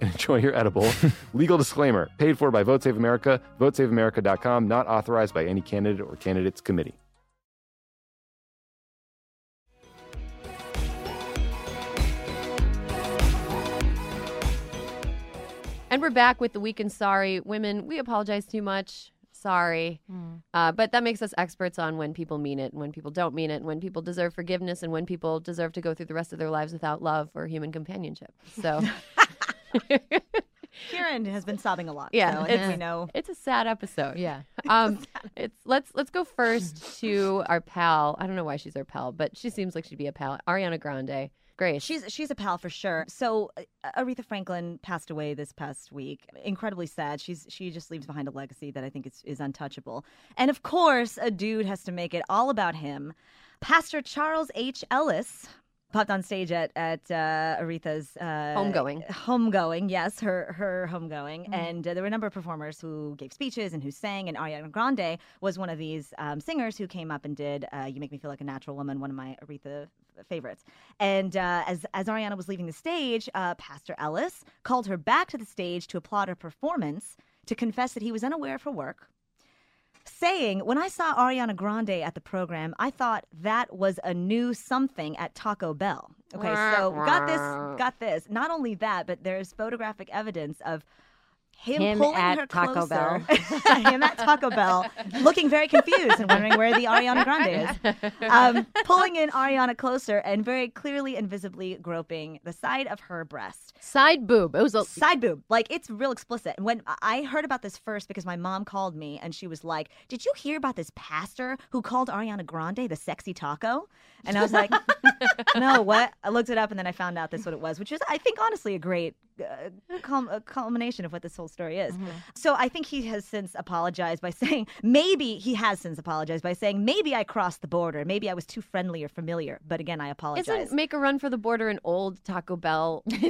and enjoy your edible. Legal disclaimer paid for by Vote Save America, votesaveamerica.com, not authorized by any candidate or candidates committee. And we're back with the week in sorry. Women, we apologize too much. Sorry. Uh, but that makes us experts on when people mean it and when people don't mean it, and when people deserve forgiveness and when people deserve to go through the rest of their lives without love or human companionship. So, Kiran has been sobbing a lot. Yeah, so I think we know. it's a sad episode. Yeah. Um, it's let's let's go first to our pal. I don't know why she's our pal, but she seems like she'd be a pal. Ariana Grande. Grace. She's she's a pal for sure. So uh, Aretha Franklin passed away this past week. Incredibly sad. She's she just leaves behind a legacy that I think is is untouchable. And of course, a dude has to make it all about him. Pastor Charles H. Ellis popped on stage at at uh, Aretha's uh, Homegoing. Homegoing, yes, her her homegoing, and uh, there were a number of performers who gave speeches and who sang, and Ariana Grande was one of these um, singers who came up and did uh, "You Make Me Feel Like a Natural Woman," one of my Aretha favorites. And uh, as as Ariana was leaving the stage, uh, Pastor Ellis called her back to the stage to applaud her performance, to confess that he was unaware of her work, saying, When I saw Ariana Grande at the program, I thought that was a new something at Taco Bell. Okay, so got this, got this. Not only that, but there's photographic evidence of him, Him pulling at her Taco closer. him at Taco Bell, looking very confused and wondering where the Ariana Grande is. Um, pulling in Ariana closer and very clearly and visibly groping the side of her breast Side boob. It was a side boob. Like it's real explicit. And when i heard about this first because my mom called me and she was like did you hear about this pastor who called ariana grande the sexy taco and i was like no what i looked it up and then i found out that's what it was which is i think honestly a great uh, cul- a culmination of what this whole story is so i think he has since apologized by saying maybe he has since apologized by saying maybe i crossed the border maybe i was too friendly or familiar but again i apologize Isn't make a run for the border an old Taco Bell? yeah,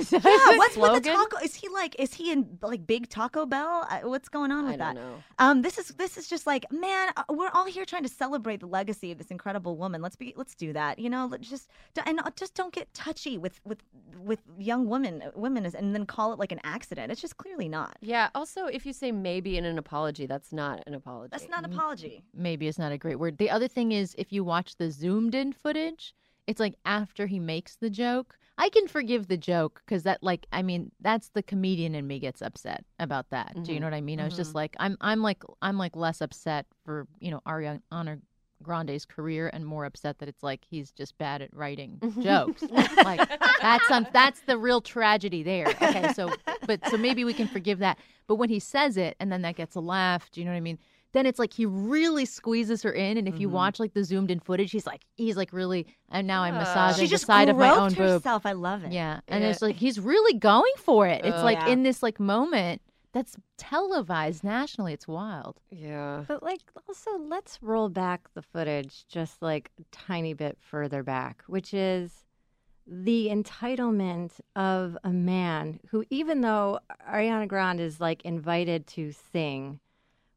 what's with the taco? Is he like? Is he in like big Taco Bell? Uh, What's going on with that? know. Um, this is this is just like, man, uh, we're all here trying to celebrate the legacy of this incredible woman. Let's be, let's do that. You know, just and uh, just don't get touchy with with with young women, uh, women, and then call it like an accident. It's just clearly not. Yeah. Also, if you say maybe in an apology, that's not an apology. That's not an apology. maybe is not a great word. The other thing is if you watch the zoomed in footage, it's like after he makes the joke. I can forgive the joke because that, like, I mean, that's the comedian in me gets upset about that. Do you Mhm. know what I mean? I was just like, I'm, I'm like, I'm like less upset for you know Ariana Grande's career and more upset that it's like he's just bad at writing jokes. like that's um, that's the real tragedy there. Okay, so but so maybe we can forgive that. But when he says it and then that gets a laugh, do you know what I mean? Then it's like he really squeezes her in, and if you Mm-hmm. watch like the zoomed in footage, he's like he's like really, and now I'm massaging She the just side of my own groped boob. herself. I love it. Yeah, and Yeah. it's like he's really going for it. It's Ugh. like Yeah. in this like moment that's televised nationally. It's wild. Yeah. But like also let's roll back the footage just like a tiny bit further back, which is the entitlement of a man who even though Ariana Grande is like invited to sing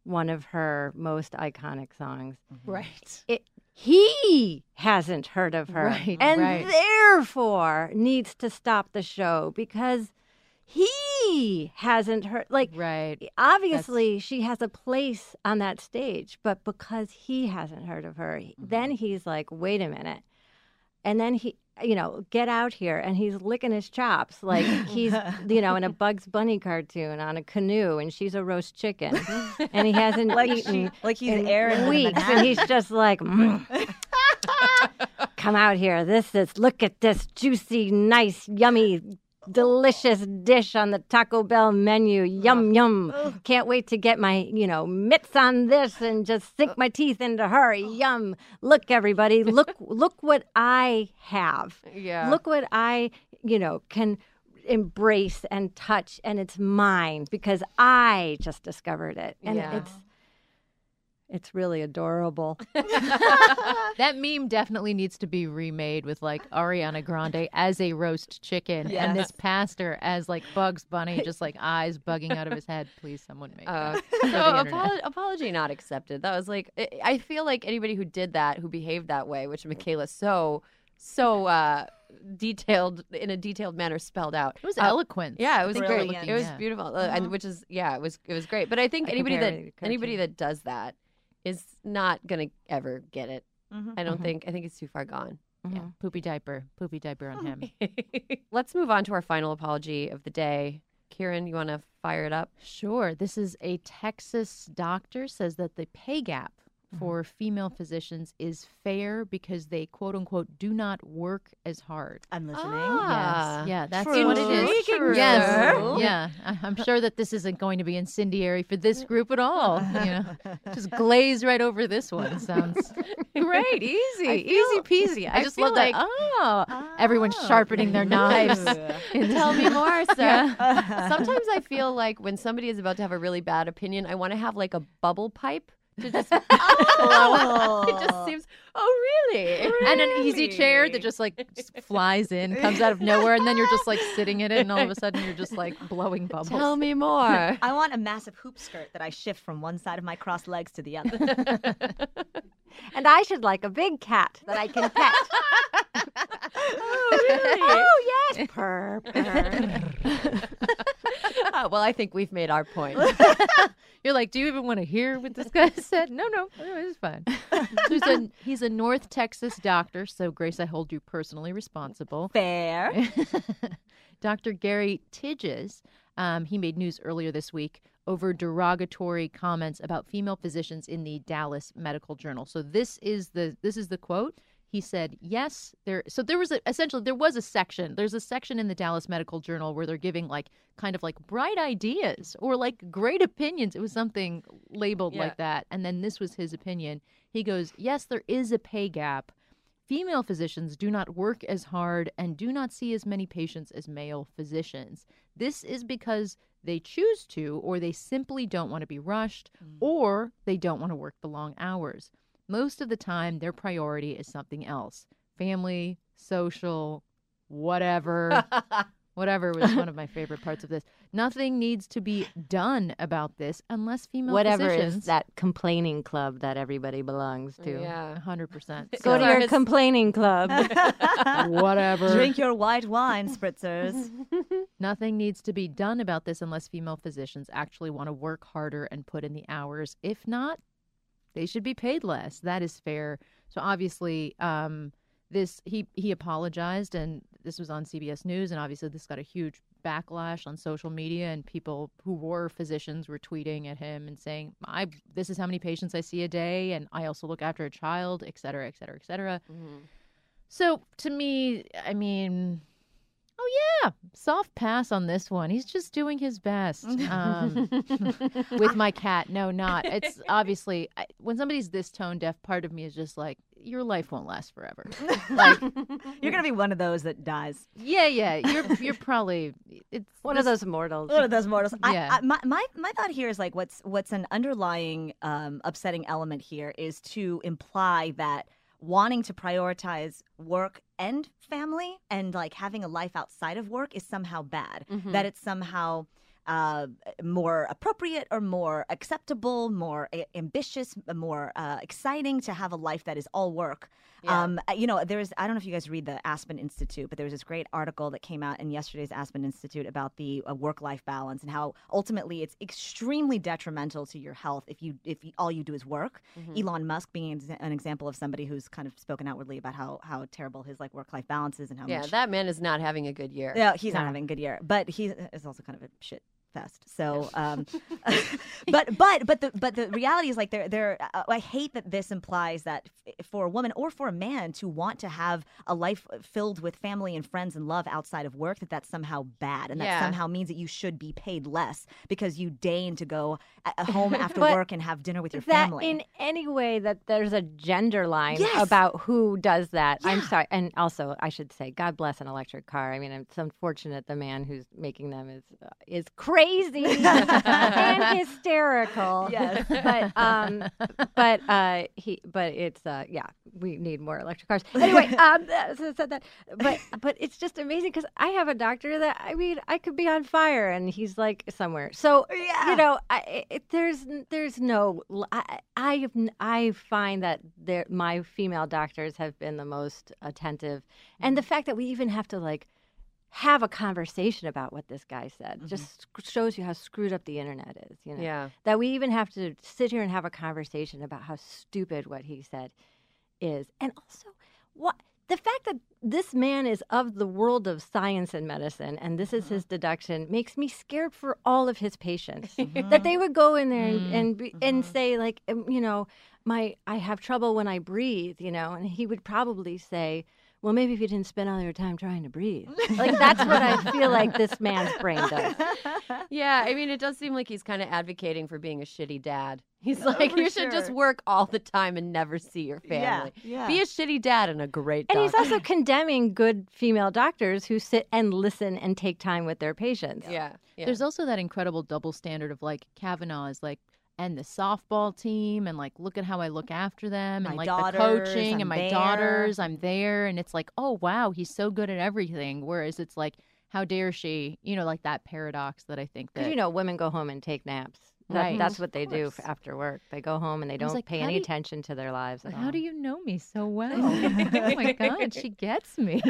one of her most iconic songs. Mm-hmm. Right. It, he hasn't heard of her Right, and right. therefore needs to stop the show because he hasn't heard like Right. obviously she has a place on that stage but because he hasn't heard of her he- then he's like wait a minute and then he you know get out here and he's licking his chops like he's you know in a bugs bunny cartoon on a canoe and she's a roast chicken and he hasn't Like eaten she- like he's in in weeks and he's just like "Mm. come out here this is look at this juicy nice yummy delicious dish on the Taco Bell menu. Yum yum. Can't wait to get my, you know, mitts on this and just sink uh. my teeth into her. Yum. Look everybody, look look what I have. Yeah. Look what I, you know, can embrace and touch and it's mine because I just discovered it. And Yeah. it's it's really adorable. That meme definitely needs to be remade with like Ariana Grande as a roast chicken and this pastor as like Bugs Bunny, just like eyes bugging out of his head. Please, someone make Uh, that. for the no, internet. apolo- apology not accepted. That was like I- I feel like anybody who did that, who behaved that way, which Michaela so so uh, detailed in a detailed manner spelled out. It was Uh, eloquent. Yeah, it was great. It was Yeah. beautiful, uh, and which is yeah, it was it was great. But I think I anybody that anybody that does that is not gonna ever get it. Mhm. I don't Mhm. think. I think it's too far gone. Yeah, Mhm. poopy diaper, poopy diaper on him. Let's move on to our final apology of the day. Kiran, you want to fire it up? Sure. This is a Texas doctor says that the pay gap Mm-hmm. For mm-hmm. female physicians is fair because they quote unquote do not work as hard. I'm listening. Ah, yes. Yeah, that's true. what it is. Intriguing, Yes. sir. Yeah. I- I'm sure that this isn't going to be incendiary for this group at all. Uh-huh. You know, just glaze right over this one. Sounds great. Easy. Easy peasy. I, I just feel love like- that. Oh, everyone's ah. sharpening their knives. Tell me more, sir. Yeah. Sometimes I feel like when somebody is about to have a really bad opinion, I want to have like a bubble pipe to just blow oh. up. It just seems, oh, really? and an easy chair that just like just flies in, comes out of nowhere, and then you're just like sitting in it, and all of a sudden you're just like blowing bubbles. Tell me more. I want a massive hoop skirt that I shift from one side of my crossed legs to the other. And I should like a big cat that I can pet. oh, oh yes, purr, purr. Uh, well, I think we've made our point. You're like, do you even want to hear what this guy said? No, no, no, it's fine. so he's a he's a North Texas doctor. So Grace, I hold you personally responsible. Fair. Dr. Gary Tigges, um, he made news earlier this week over derogatory comments about female physicians in the Dallas Medical Journal. So this is the this is the quote. He said, "Yes, there." So there was a, essentially there was a section. There's a section in the Dallas Medical Journal where they're giving like kind of like bright ideas or like great opinions. It was something labeled Yeah. like that. And then this was his opinion. He goes, "Yes, there is a pay gap." Female physicians do not work as hard and do not see as many patients as male physicians. This is because they choose to, or they simply don't want to be rushed, mm. or they don't want to work the long hours. Most of the time, their priority is something else family, social, whatever. whatever was one of my favorite parts of this. Nothing needs to be done about this unless female Whatever physicians. is that complaining club that everybody belongs to. yeah. 100%. Go to your His- complaining club. whatever. Drink your white wine, spritzers. Nothing needs to be done about this unless female physicians actually want to work harder and put in the hours. If not, they should be paid less. That is fair. So obviously, um, this he he apologized, and this was on CBS News, and obviously this got a huge backlash on social media, and people who were physicians were tweeting at him and saying, "I this is how many patients I see a day, and I also look after a child, et cetera, et cetera, et cetera." So to me, I mean, oh yeah, soft pass on this one. He's just doing his best. Um, with my cat, no, not. It's obviously I, when somebody's this tone deaf. Part of me is just like, your life won't last forever. like, You're gonna be one of those that dies. yeah, yeah, you're you're probably it's One of those mortals. One of those mortals. I- Yeah. I, my, my my thought here is like what's what's an underlying um, upsetting element here is to imply that wanting to prioritize work and family and like having a life outside of work is somehow bad. Mm-hmm. That it's somehow uh, more appropriate or more acceptable, more a- ambitious, more uh, exciting to have a life that is all work. Yeah. Um, uh, you know, there's I don't know if you guys read the Aspen Institute, but there was this great article that came out in yesterday's Aspen Institute about the uh, work-life balance and how ultimately it's extremely detrimental to your health if you if you, all you do is work. Mhm. Elon Musk being an example of somebody who's kind of spoken outwardly about how how terrible his like work-life balance is and how Yeah, much that man is not having a good year. yeah, he's not having a good year, but he is also kind of a shit fest. So, um, but but but the but the reality is like there there. Uh, I hate that this implies that f- for a woman or for a man to want to have a life filled with family and friends and love outside of work that that's somehow bad and that Yeah. somehow means that you should be paid less because you deign to go home after work and have dinner with your that family. in any way that there's a gender line Yes. about who does that. I'm sorry, and also I should say, God bless an electric car. I mean, it's unfortunate the man who's making them is uh, is crazy and hysterical. Yes. but um, but uh, he, but it's uh, yeah, we need more electric cars. Anyway, um, uh, so said that, but but it's just amazing because I have a doctor that I mean, I could be on fire and he's like somewhere. So Yeah. you know, I, it, there's there's no I I I find that there my female doctors have been the most attentive, and the Mm-hmm. fact that we even have to like have a conversation about what this guy said Mm-hmm. just shows you how screwed up the internet is. You know, Yeah. that we even have to sit here and have a conversation about how stupid what he said is, and also what. The fact that this man is of the world of science and medicine, and this is his deduction, makes me scared for all of his patients. that they would go in there and and, be, and say like, um, you know, my I have trouble when I breathe, you know, and he would probably say, well, maybe if you didn't spend all your time trying to breathe, like that's what I feel like this man's brain does. Yeah, I mean, it does seem like he's kind of advocating for being a shitty dad. He's oh, like, for you should just work all the time and never see your family. yeah. yeah. Be a shitty dad and a great dad. And he's also condemning good female doctors who sit and listen and take time with their patients. yeah, yeah. There's also that incredible double standard of like Kavanaugh is like, and the softball team, and like, look at how I look after them, and My like the coaching, I'm and my there. daughters, I'm there, and it's like, oh wow, he's so good at everything. Whereas it's like, how dare she? You know, like that paradox that I think that Because you know, women go home and take naps. That, Right. That's what they do after work. They go home and they don't like, pay any you- attention to their lives. How all. do you know me so well? oh my God, she gets me.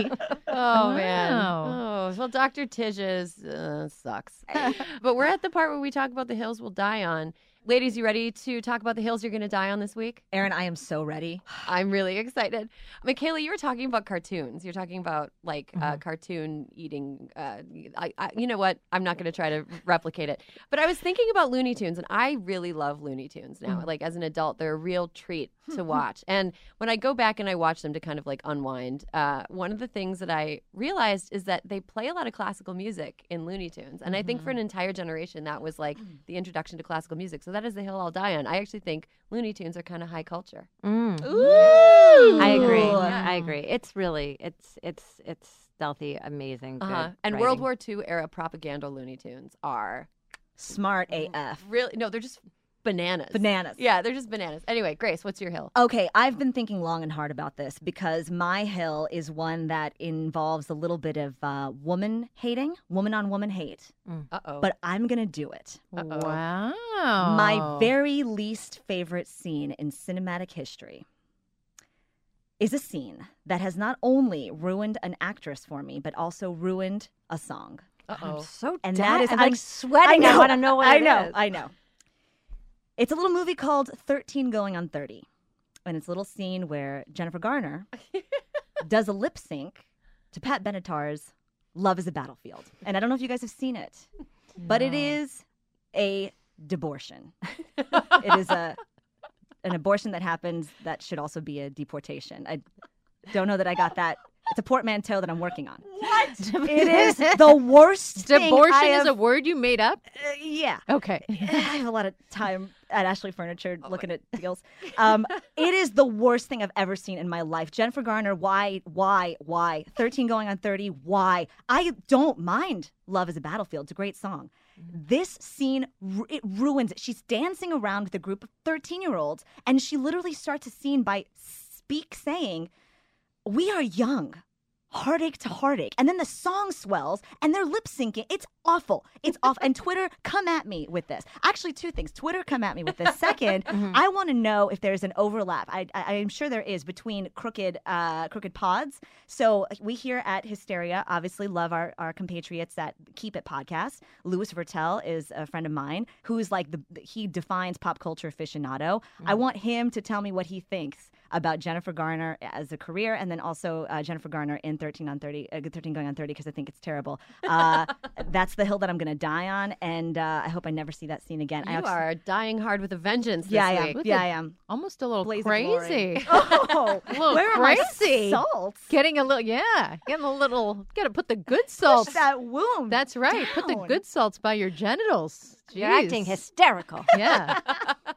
Oh man. Oh well, Dr. Tigges uh, sucks. but we're at the part where we talk about the hills we'll die on. Ladies, you ready to talk about the hills you're going to die on this week? Erin, I am so ready. I'm really excited. Michaela, you were talking about cartoons. You're talking about like Mm-hmm. uh, cartoon eating. Uh, I, I, you know what? I'm not going to try to replicate it. But I was thinking about Looney Tunes, and I really love Looney Tunes now. Mm-hmm. Like as an adult, they're a real treat to watch. And when I go back and I watch them to kind of like unwind, uh, one of the things that I realized is that they play a lot of classical music in Looney Tunes, and I think Mm-hmm. for an entire generation that was like the introduction to classical music. So that is the hill I'll die on. I actually think Looney Tunes are kind of high culture. Mm. Ooh, I agree. Ooh. I agree. It's really it's it's it's stealthy, amazing. good Uh-huh. And World. War II era propaganda Looney Tunes are Smart AF. really no, they're just bananas. Bananas. Yeah, they're just bananas. Anyway, Grace, what's your hill? Okay, I've been thinking long and hard about this because my hill is one that involves a little bit of uh, woman hating, woman on woman hate, Uh oh. but I'm going to do it. Uh-oh. Wow. My very least favorite scene in cinematic history is a scene that has not only ruined an actress for me, but also ruined a song. Uh I'm oh. so And da- that is- I'm I'm- like sweating. I, want to know what I it know. is. I know. It's a little movie called 13 Going on 30. And it's a little scene where Jennifer Garner does a lip sync to Pat Benatar's Love is a Battlefield. And I don't know if you guys have seen it, but it is a abortion. it is a an abortion that happens that should also be a deportation. I don't know that I got that. It's a portmanteau that I'm working on. What? It is the worst thing Abortion is a word you made up? uh, yeah. Okay. I have a lot of time at Ashley Furniture looking at deals. Um, it is the worst thing I've ever seen in my life. Jennifer Garner, why, why, why? 13 going on 30, why? I don't mind Love is a Battlefield. It's a great song. This scene, it ruins it. She's dancing around with a group of 13 year olds, and she literally starts a scene by speak saying, We are young. heartache to heartache. And then the song swells and they're lip syncing. It's awful. It's awful. And Twitter, come at me with this. Actually, two things. Twitter, come at me with this. Second, I want to know if there's an overlap. I, I, I'm sure there is between crooked, uh, crooked pods. So we here at Hysteria obviously love our, our compatriots that Keep It podcast. Louis Virtel is a friend of mine who's like the he defines pop culture aficionado. I want him to tell me what he thinks about Jennifer Garner as a career, and then also uh, Jennifer Garner in 13 on 30, uh, 13 going on 30, because I think it's terrible. Uh, that's the hill that I'm going to die on, and uh, I hope I never see that scene again. I You actually- are dying hard with a vengeance. Yeah, this I am. week. Yeah, a- I am. Almost a little Blaze crazy. Oh, A little where are my crazy. salts? Getting a little, yeah, getting a little. Got to put the good salts. Push that womb. That's right. Put the good salts by your genitals. You're acting hysterical. Yeah.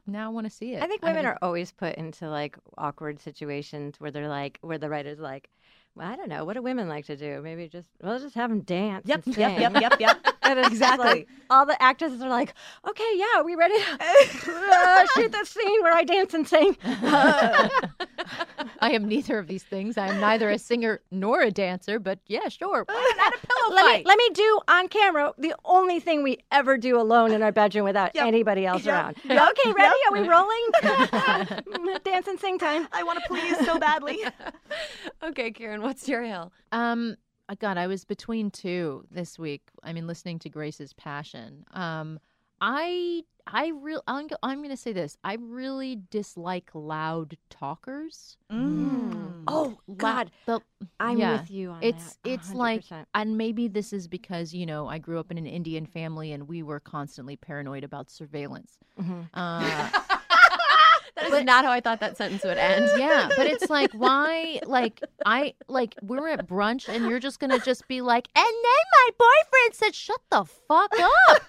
now I want to see it. I think women haven't- are always put into like awkward situations where they're like, where the writer's like, well, I don't know, what do women like to do? Maybe just, well, just have them dance. Yep, yep, yep, yep, yep. And Exactly. like, all the actresses are like, okay, yeah, are we ready to uh, shoot that scene where I dance and sing? I am neither of these things. I am neither a singer nor a dancer, but yeah, sure. Why not a pillow let me let me do on camera the only thing we ever do alone in our bedroom without Yep. anybody else Yep. around. Yep. Okay, ready? Are we rolling? Dance and sing time. I want to please so badly. Okay, Karen, what's your hill? Um, God, I was between two this week. I mean, listening to Grace's Passion. Um, I, I real, I'm, go- I'm going to say this. I really dislike loud talkers. Mm. Oh La- God, the- I'm yeah. with you on it's that. it's like 100%. and maybe this is because you know i grew up in an indian family and we were constantly paranoid about surveillance Mhm. uh, That is not how I thought that sentence would end. yeah but it's like why like i like we're at brunch and you're just gonna just be like and then my boyfriend said shut the fuck up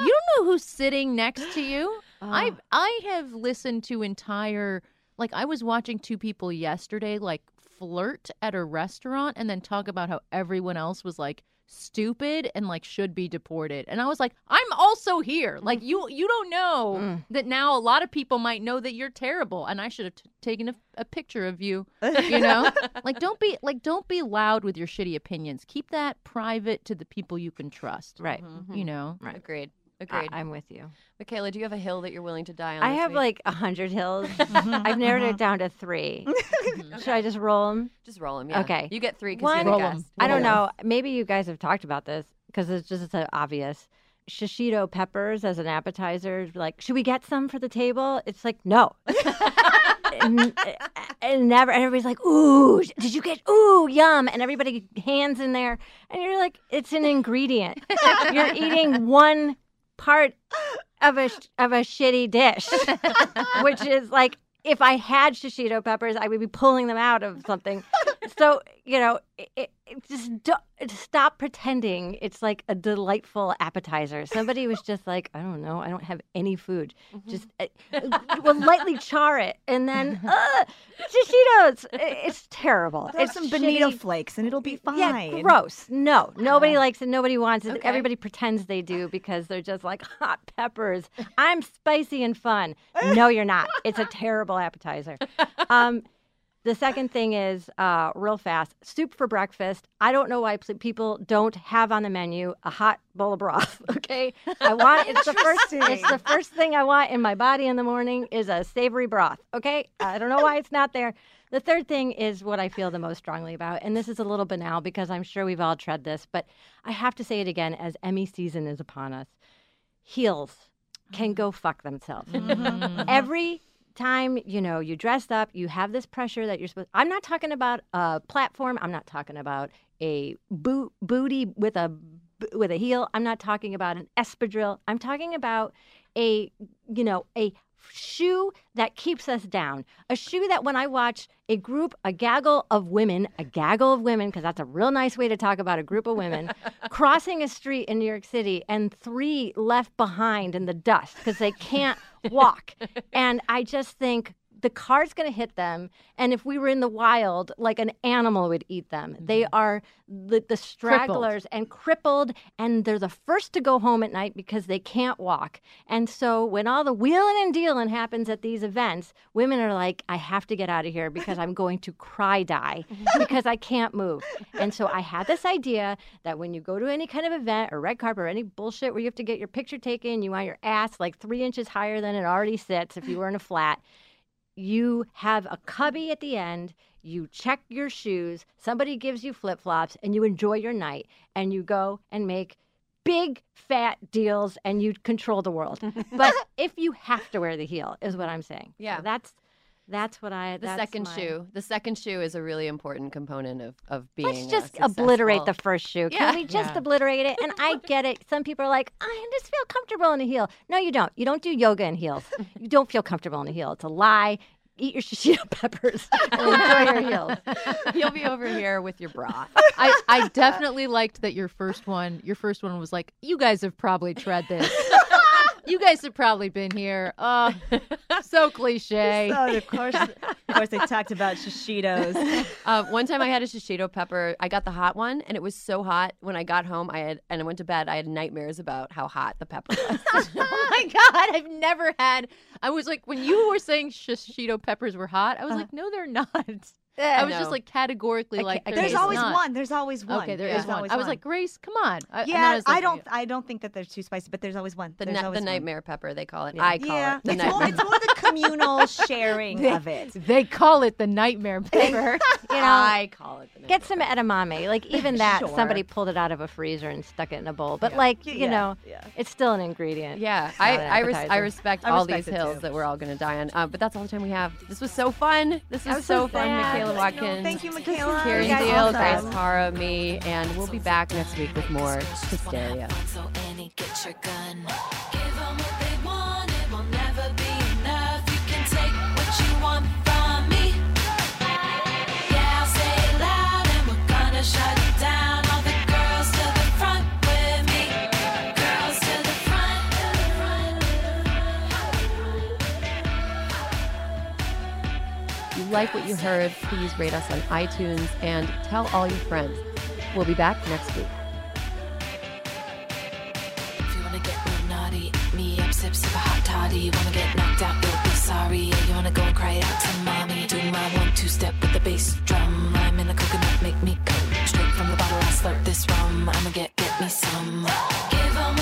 you don't know who's sitting next to you i Oh. i have listened to entire like i was watching two people yesterday like flirt at a restaurant and then talk about how everyone else was like stupid and like should be deported and i was like i'm also here like you you don't know Mm. that now a lot of people might know that you're terrible and i should have t- taken a, a picture of you you know like don't be like don't be loud with your shitty opinions keep that private to the people you can trust Right. you know Right. Agreed. I- Agreed. I'm with you. Michaela, do you have a hill that you're willing to die on? I this have week? like a hundred hills. Mm-hmm. I've narrowed it mm-hmm. down to three. Mm-hmm. Should I just roll them? just roll them. Yeah. Okay. You get three because One- you're the guest. I don't know. Maybe you guys have talked about this because it's just so obvious. Shishito peppers as an appetizer. Like, should we get some for the table? It's like, no. and, and eh, eh, never. And everybody's like, ooh, did you get, ooh, yum. And everybody hands in there. And you're like, it's an ingredient. you're eating one part of a, of a shitty dish, which is like, if I had shishito peppers, I would be pulling them out of something. So you know, it, it, just stop pretending it's like a delightful appetizer. Somebody was just like, I don't know, I don't have any food. Just uh, we'll lightly char it, and then uh, It's terrible. Throw it's some bonito flakes and it'll be fine. Yeah, gross. No, nobody likes it. Nobody wants it. Okay. Everybody pretends they do because they're just like hot peppers. I'm spicy and fun. No, you're not. It's a terrible appetizer. Um, the second thing is uh, real fast soup for breakfast. I don't know why people don't have on the menu a hot bowl of broth. Okay, I want it's the first. It's the first thing I want in my body in the morning is a savory broth. Okay, I don't know why it's not there. The third thing is what I feel the most strongly about, and this is a little banal because I'm sure we've all tread this, but I have to say it again as Emmy season is upon us. Heels can go fuck themselves. Every time you know you dressed up, you have this pressure that you're supposed. I'm not talking about a platform. I'm not talking about a boot booty with a with a heel. I'm not talking about an espadrille. I'm talking about a you know a shoe that keeps us down. A shoe that when I watch a group, a gaggle of women, a gaggle of women, because that's a real nice way to talk about a group of women, crossing a street in New York City and three left behind in the dust because they can't walk. and I just think, the car's going to hit them. And if we were in the wild, like an animal would eat them. Mm-hmm. They are the, the stragglers and crippled, and they're the first to go home at night because they can't walk. And so when all the wheeling and dealing happens at these events, women are like, I have to get out of here because I'm going to cry die because I can't move. And so I had this idea that when you go to any kind of event or red carpet or any bullshit where you have to get your picture taken, you want your ass like three inches higher than it already sits if you were in a flat, you have a cubby at the end. You check your shoes, somebody gives you flip flops, and you enjoy your night. And you go and make big fat deals and you control the world. but if you have to wear the heel, is what I'm saying. Yeah. So that's that's what I. The that's second my- shoe. The second shoe is a really important component of, of being. Let's a just obliterate the first shoe. Can Yeah. we just Yeah. obliterate it? And I get it. Some people are like, I just feel comfortable in a heel. No, you don't. You don't do yoga in heels. You don't feel comfortable in a heel. It's a lie. Eat your shishito peppers and enjoy your heels. You'll be over here with your bra. I, I definitely liked that your first one your first one was like, you guys have probably tread this. You guys have probably been here. Uh so cliche. So of course, of course, they talked about shishitos. Uh, one time I had a shishito pepper. I got the hot one, and it was so hot. When I got home, I had and I went to bed. I had nightmares about how hot the pepper was. oh my god, I've never had I was like when you were saying shishito peppers were hot, I was like, no, they're not. I was no. just like categorically I like ca- There's always not. one. There's always one. Okay, there is There's one. I was like, Grace, come on. I, yeah, was like, I don't. I don't think that they're too spicy, but there's always one. the There's always the one. nightmare pepper they call it. Yeah. I call yeah. it the it's, more, it's more the communal sharing of it. They call it the nightmare pepper. You know, I call it the get some edamame. Like even that, Sure. somebody pulled it out of a freezer and stuck it in a bowl. But like you Yeah, know, yeah. it's still an ingredient. Yeah, I I, res- I appetizer. respect all these hills that we're all going to die on. Uh, but that's all the time we have. This was so fun. This was was so so fun, sad. Michaela Watkins. Thank you, Michaela. Kiran You Deol, awesome. Grace Parra, me, and we'll be back next week with more hysteria. Like what you heard, please rate us on iTunes and tell all your friends. We'll be back next week. If you wanna get real naughty, me up, sip, sip a hot toddy. Wanna get knocked out, you'll be sorry. You wanna go and cry out to mommy. Do my one two step with the bass drum. Lime in coconut, make me come. Straight from the bottle, I slurp this rum. I'ma get, get me some. Give 'em